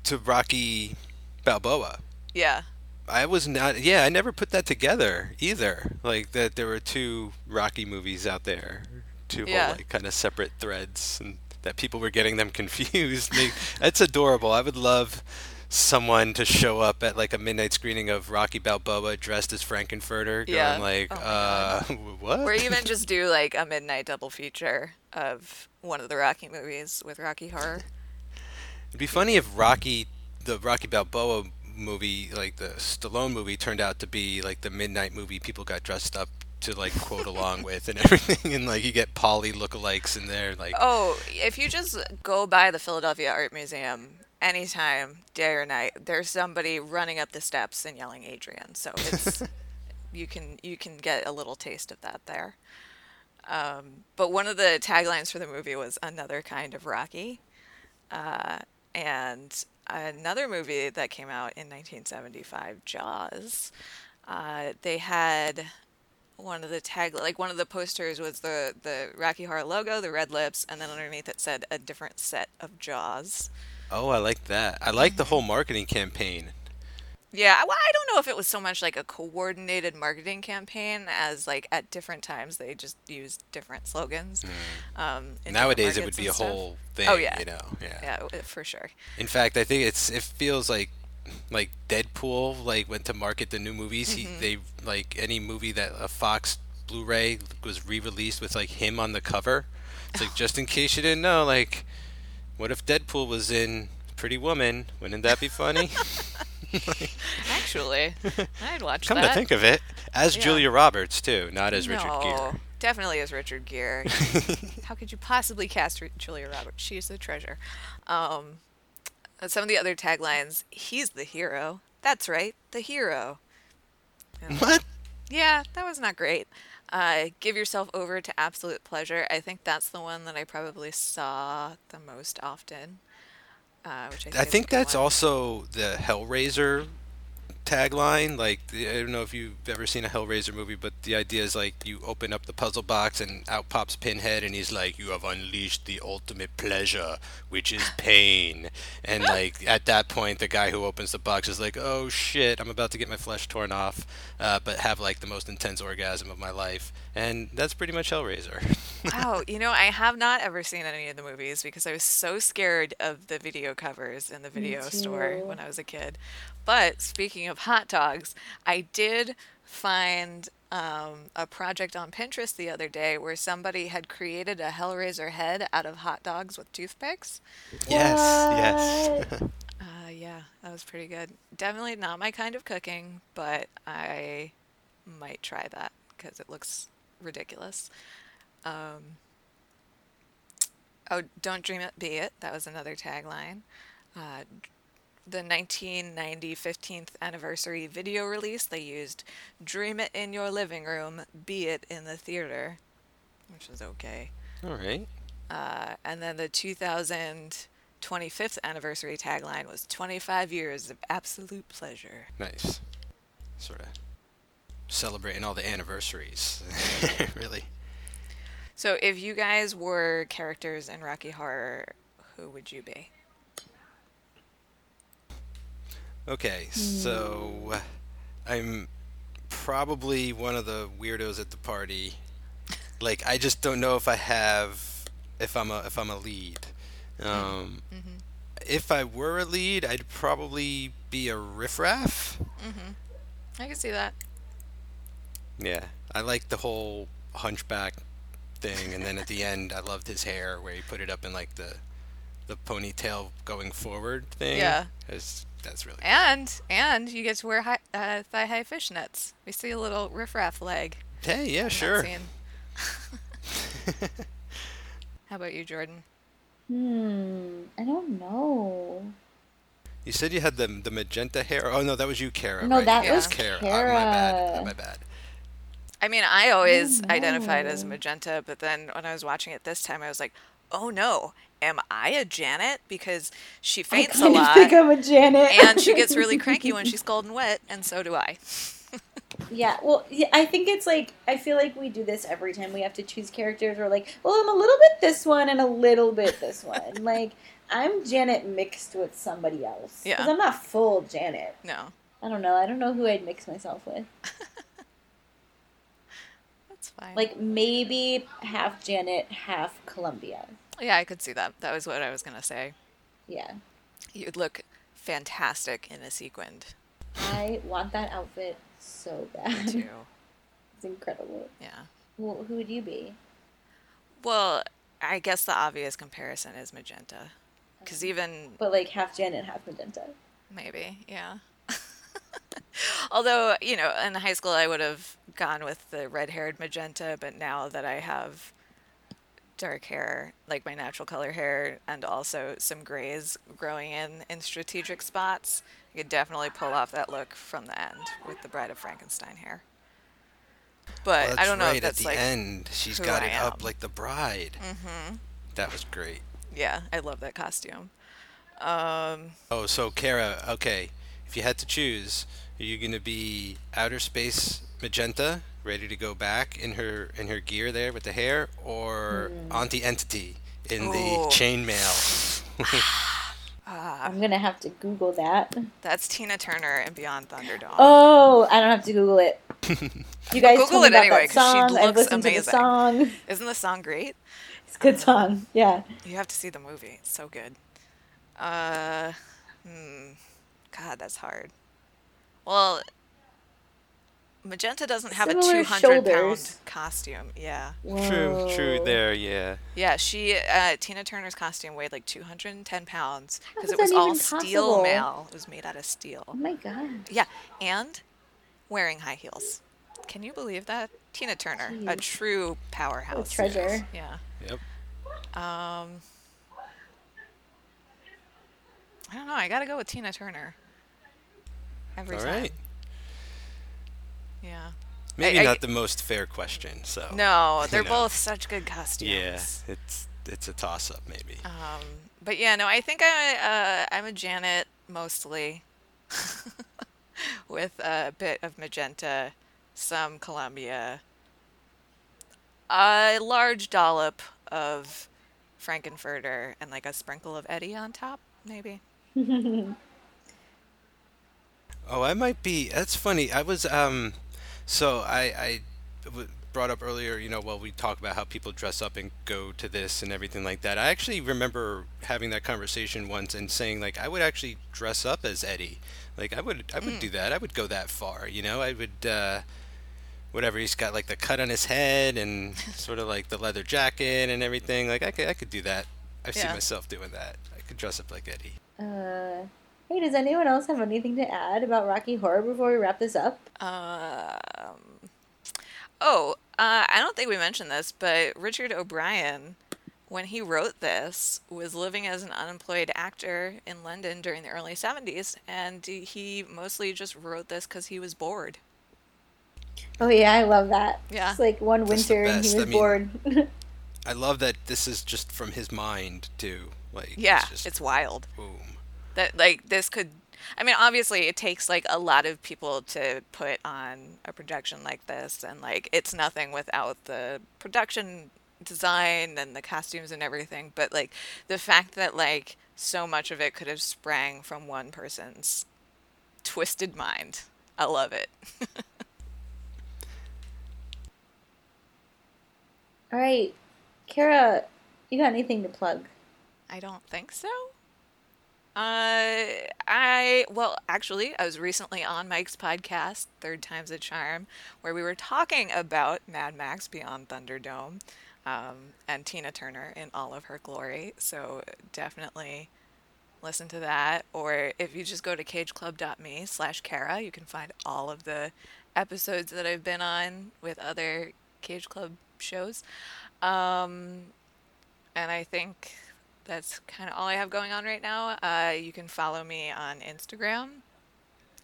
to Rocky Balboa. yeah, I was not. Yeah, I never put that together either. Like that, there were two Rocky movies out there, two whole, like kind of separate threads, and that people were getting them confused. That's adorable. I would love someone to show up at like a midnight screening of Rocky Balboa dressed as Frank-N-Furter, going Yeah. like, Oh uh, what? or even just do like a midnight double feature of one of the Rocky movies with Rocky Horror. It'd be funny if Rocky, the Rocky Balboa movie, like the Stallone movie, turned out to be like the midnight movie people got dressed up to like quote along with and everything, and like you get Paulie lookalikes in there, like Oh, if you just go by the Philadelphia Art Museum anytime, day or night, there's somebody running up the steps and yelling Adrian. So it's you can you can get a little taste of that there. Um, but one of the taglines for the movie was another kind of Rocky, uh, and another movie that came out in 1975, Jaws. Uh, they had one of the tag like one of the posters was the the Rocky Horror logo, the red lips, and then underneath it said a different set of jaws. Oh, I like that. I like the mm-hmm. whole marketing campaign. Yeah, well, I don't know if it was so much like a coordinated marketing campaign as like at different times they just used different slogans. Mm. Um, Nowadays, it would be a stuff. whole thing. Oh, yeah. you know, yeah. Yeah, for sure. In fact, I think it's it feels like like Deadpool like went to market the new movies. He, mm-hmm. they like any movie that a Fox Blu-ray was re-released with like him on the cover. It's like just in case you didn't know, like what if Deadpool was in Pretty Woman? Wouldn't that be funny? Actually, I'd watch it. Come that. to think of it, as Yeah. Julia Roberts too, not as Richard no, Gere. definitely as Richard Gere. How could you possibly cast Julia Roberts? She is the treasure. Um, some of the other taglines: "He's the hero." That's right, the hero. And- What? Yeah, that was not great. Uh, give yourself over to absolute pleasure. I think that's the one that I probably saw the most often. Uh, which I think, I think that's one. also the Hellraiser tagline. Like, I don't know if you've ever seen a Hellraiser movie, but the idea is like you open up the puzzle box and out pops Pinhead, and he's like, "You have unleashed the ultimate pleasure, which is pain." and like at that point, the guy who opens the box is like, "Oh shit, I'm about to get my flesh torn off," uh, but have like the most intense orgasm of my life, and that's pretty much Hellraiser. Wow, you know, I have not ever seen any of the movies because I was so scared of the video covers in the video store when I was a kid. But speaking of hot dogs, I did find um, a project on Pinterest the other day where somebody had created a Hellraiser head out of hot dogs with toothpicks. yes, yes. Uh, yeah, that was pretty good. Definitely not my kind of cooking, but I might try that because it looks ridiculous. Um, oh, don't dream it, be it. That was another tagline. Uh, the 1990 15th anniversary video release, they used "Dream it in your living room, be it in the theater," which was okay. All right. Uh, and then the 2025th anniversary tagline was 25 years of absolute pleasure. Nice. Sort of celebrating all the anniversaries. really. So if you guys were characters in Rocky Horror, who would you be? Okay, so hmm. I'm probably one of the weirdos at the party. Like I just don't know if I have if I'm a if I'm a lead. Um, mm-hmm. Mm-hmm. If I were a lead, I'd probably be a Riff Raff. Mm-hmm. I can see that. Yeah, I like the whole hunchback thing, and then at the end, I loved his hair where he put it up in like the the ponytail going forward thing. Yeah. It's- that's really. And and you get to wear high, uh, thigh high fishnets. We see a little Riff Raff leg. Hey, yeah, sure. How about you, Jordan? Hmm. I don't know. You said you had the the magenta hair. Oh no, that was you, Kara. No, right? that was Kara. Oh, my bad. Kara. My bad. I mean, I always identified as magenta, but then when I was watching it this time, I was like, oh no, am I a Janet? Because she faints I a kind of lot. think I'm a Janet. and she gets really cranky when she's cold and wet, and so do I. Yeah, well, yeah, I think it's like I feel like we do this every time we have to choose characters. We're like, well, I'm a little bit this one and a little bit this one. like I'm Janet mixed with somebody else. Yeah. because I'm not full Janet. No, I don't know. I don't know who I'd mix myself with. that's fine. Like maybe half Janet, half Columbia. Yeah, I could see that. That was what I was gonna say. Yeah, You'd look fantastic in a sequined I want that outfit so bad. too. it's incredible. Yeah. Well, who would you be? Well, I guess the obvious comparison is magenta, because even But like half Janet, half Magenta. Maybe, yeah. Although, you know, in high school I would have gone with the red haired magenta, but now that I have dark hair, like my natural color hair, and also some grays growing in in strategic spots, I could definitely pull off that look from the end with the Bride of Frankenstein hair. But Well, I don't know right. if that's At the like, end, She's got I it up like the bride. Mm-hmm. That was great. yeah, I love that costume. Um, Oh, so Kara, okay. If you had to choose, are you gonna be outer space magenta, ready to go back in her in her gear there with the hair, or Auntie Entity in Ooh. the chainmail? I'm gonna have to Google that. that's Tina Turner and Beyond Thunderdome. Oh, I don't have to Google it. You guys Google told me it about anyway, that 'cause she song. I've looks listened to the amazing. song. Isn't the song great? It's a good song. Yeah. You have to see the movie. It's so good. Uh, hmm. God, that's hard. Well, Magenta doesn't have Similar a 200 pound shoulders. costume. Yeah. True, true. There, yeah. Yeah, she uh, Tina Turner's costume weighed like 210 pounds because it was all steel possible? mail. It was made out of steel. Oh my god. Yeah, and wearing high heels. Can you believe that? Tina Turner, a true powerhouse. A treasure. Yeah. Yep. Um, I don't know. I gotta go with Tina Turner. Every All time. right. Yeah. Maybe I- not the most fair question. So. No, they're know. both such good costumes. Yeah, it's it's a toss up maybe. Um, but yeah, no, I think I uh, I'm a Janet mostly, with a bit of magenta, some Columbia, a large dollop of Frank-N-Furter, and like a sprinkle of Eddie on top, maybe. Oh, I might be. That's funny. I was um, so I, I brought up earlier. You know, while we talk about how people dress up and go to this and everything like that. I actually remember having that conversation once and saying like I would actually dress up as Eddie. Like I would I would do that. I would go that far. You know, I would. uh Whatever he's got, like the cut on his head and sort of like the leather jacket and everything. Like I could, I could do that. I see myself doing that. I could dress up like Eddie. Uh, hey, does anyone else have anything to add about Rocky Horror before we wrap this up? Um, oh, uh, I don't think we mentioned this, but Richard O'Brien, when he wrote this, was living as an unemployed actor in London during the early 70s, and he mostly just wrote this because he was bored. Oh yeah, I love that. Yeah. It's like one That's winter and best. he I was mean- bored. I love that this is just from his mind too. Like Yeah, just it's wild. boom. That like this could I mean obviously it takes like a lot of people to put on a production like this and like it's nothing without the production design and the costumes and everything but like the fact that like so much of it could have sprang from one person's twisted mind. I love it. All right, Kara, you got anything to plug? I don't think so. Uh, I well, actually, I was recently on Mike's podcast, Third Time's a Charm, where we were talking about Mad Max Beyond Thunderdome, um, and Tina Turner in all of her glory. So definitely listen to that. Or if you just go to cageclub.me slash Kara, you can find all of the episodes that I've been on with other Cage Club shows. Um, and I think that's kind of all I have going on right now. Uh, you can follow me on Instagram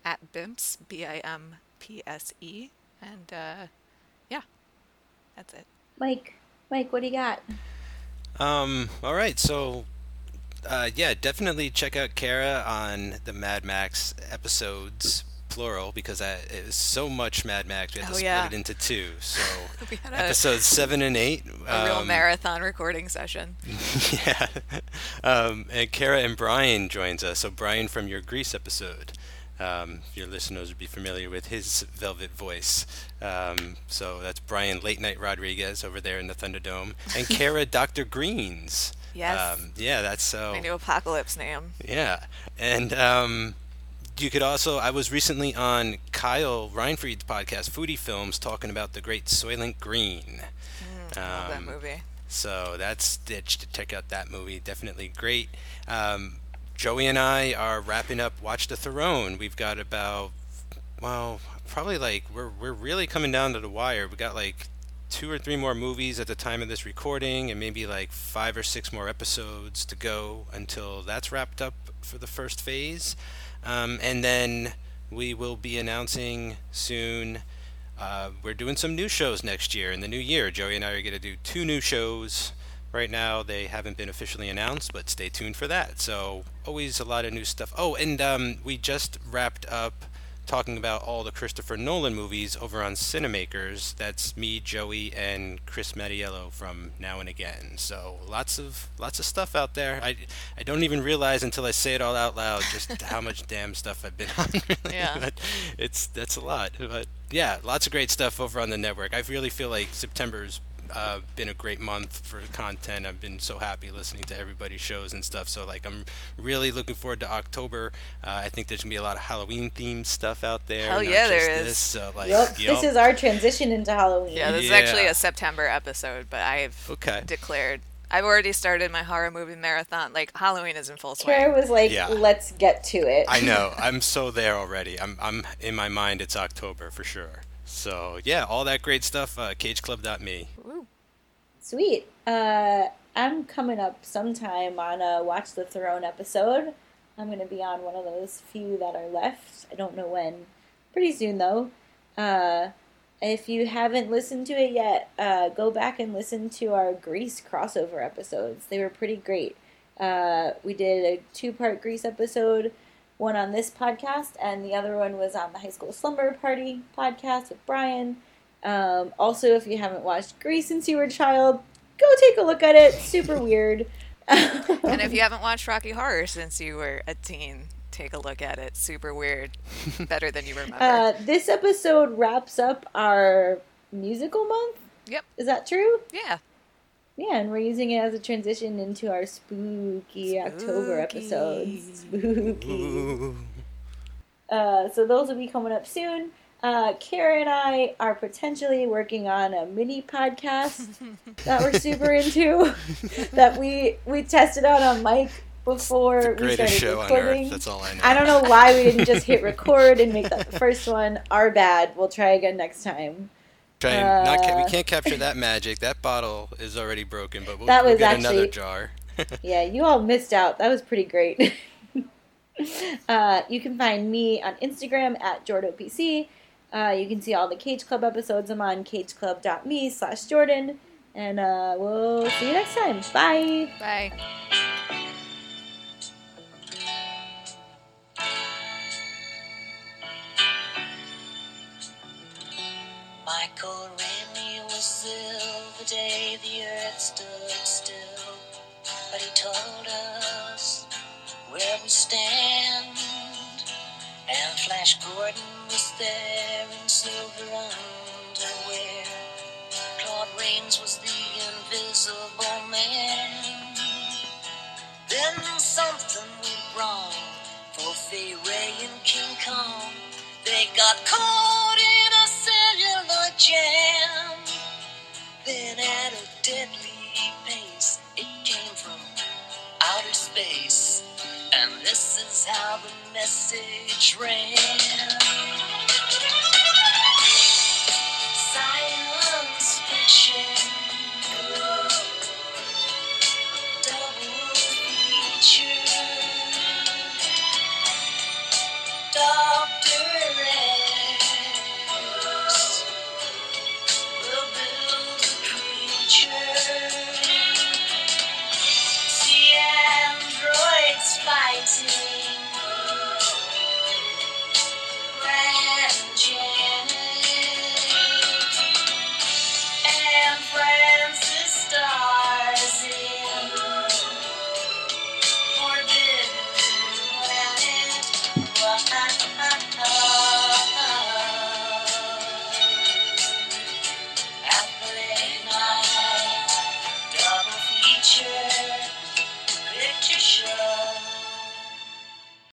at Bimps, B I M P S E. And uh, yeah, that's it. Mike, Mike, what do you got? Um. All right. So, uh, yeah, definitely check out Kara on the Mad Max episodes, plural, because I, it was so much Mad Max. We had to Oh, split yeah. it into two. So, a, episodes seven and eight. a real um, marathon recording session. yeah. Um, and Kara and Brian joins us. So Brian from your Grease episode. Um, your listeners would be familiar with his velvet voice. Um, so that's Brian Late Night Rodriguez over there in the Thunderdome, and Kara Dr. Greens. Yes. Um, yeah, that's so. My new apocalypse name. Yeah, and um, you could also. I was recently on Kyle Reinfried's podcast, Foodie Films, talking about the great Soylent Green. I love that Um, movie. So that's stitched to check out that movie. Definitely great. Um, Joey and I are wrapping up Watch the Throne. We've got about well, probably like we're we're really coming down to the wire. We got like two or three more movies at the time of this recording, and maybe like five or six more episodes to go until that's wrapped up for the first phase. Um, and then we will be announcing soon. Uh, we're doing some new shows next year in the new year. Joey and I are going to do two new shows. Right now, they haven't been officially announced, but stay tuned for that. So, always a lot of new stuff. Oh, and um, we just wrapped up talking about all the Christopher Nolan movies over on Cinemakers. That's me, Joey, and Chris Mattiello from Now and Again. So lots of lots of stuff out there. I, I don't even realize until I say it all out loud just how much damn stuff I've been on. Really. Yeah. But it's that's a lot. But yeah, lots of great stuff over on the network. I really feel like September's uh, been a great month for content. I've been so happy listening to everybody's shows and stuff. So like I'm really looking forward to October. Uh, I think there's gonna be a lot of Halloween themed stuff out there. Hell yeah, just there is. This. So like, Yep. yup. This is our transition into Halloween. Yeah, this is actually a September episode, but I've Okay. declared I've already started my horror movie marathon. Like Halloween is in full swing. Kara was like, Yeah. let's get to it. I know. I'm so there already. I'm I'm in my mind. It's October for sure. So yeah, all that great stuff. Uh, CageClub.me. Sweet. Uh, I'm coming up sometime on a Watch the Throne episode. I'm going to be on one of those few that are left. I don't know when. Pretty soon, though. Uh, if you haven't listened to it yet, uh, go back and listen to our Grease crossover episodes. They were pretty great. Uh, we did a two part Grease episode, one on this podcast, and the other one was on the High School Slumber Party podcast with Brian. Um, also, if you haven't watched Grease since you were a child, go take a look at it. Super weird. And if you haven't watched Rocky Horror since you were a teen, take a look at it. Super weird. Better than you remember. uh, this episode wraps up our musical month. yep. Is that true? Yeah. Yeah, and we're using it as a transition into our spooky, October episodes. Spooky. Ooh. Uh, so those will be coming up soon. Uh, Kara and I are potentially working on a mini podcast that we're super into. that we we tested out on Mike before we started show on recording. earth. That's all I know. I don't know why we didn't just hit record and make that the first one. Our bad. We'll try again next time. Try and not ca- Uh, we can't capture that magic. That bottle is already broken, but we'll, That we'll was get another jar. Yeah, you all missed out. That was pretty great. uh, you can find me on Instagram at JordoPC. Uh, you can see all the Cage Club episodes. I'm on cageclub.me slash Jordan. And uh, we'll see you next time. Bye. Bye. The day the earth stood still, but he told us where we stand. And Flash Gordon was there in silver underwear. Claude Rains was the invisible man. Then something went wrong for Fay Wray and King Kong. They got caught in a cellular jam. Then at a deadly pace, it came from outer space. And this is how the message ran. Science fiction. Double feature. double.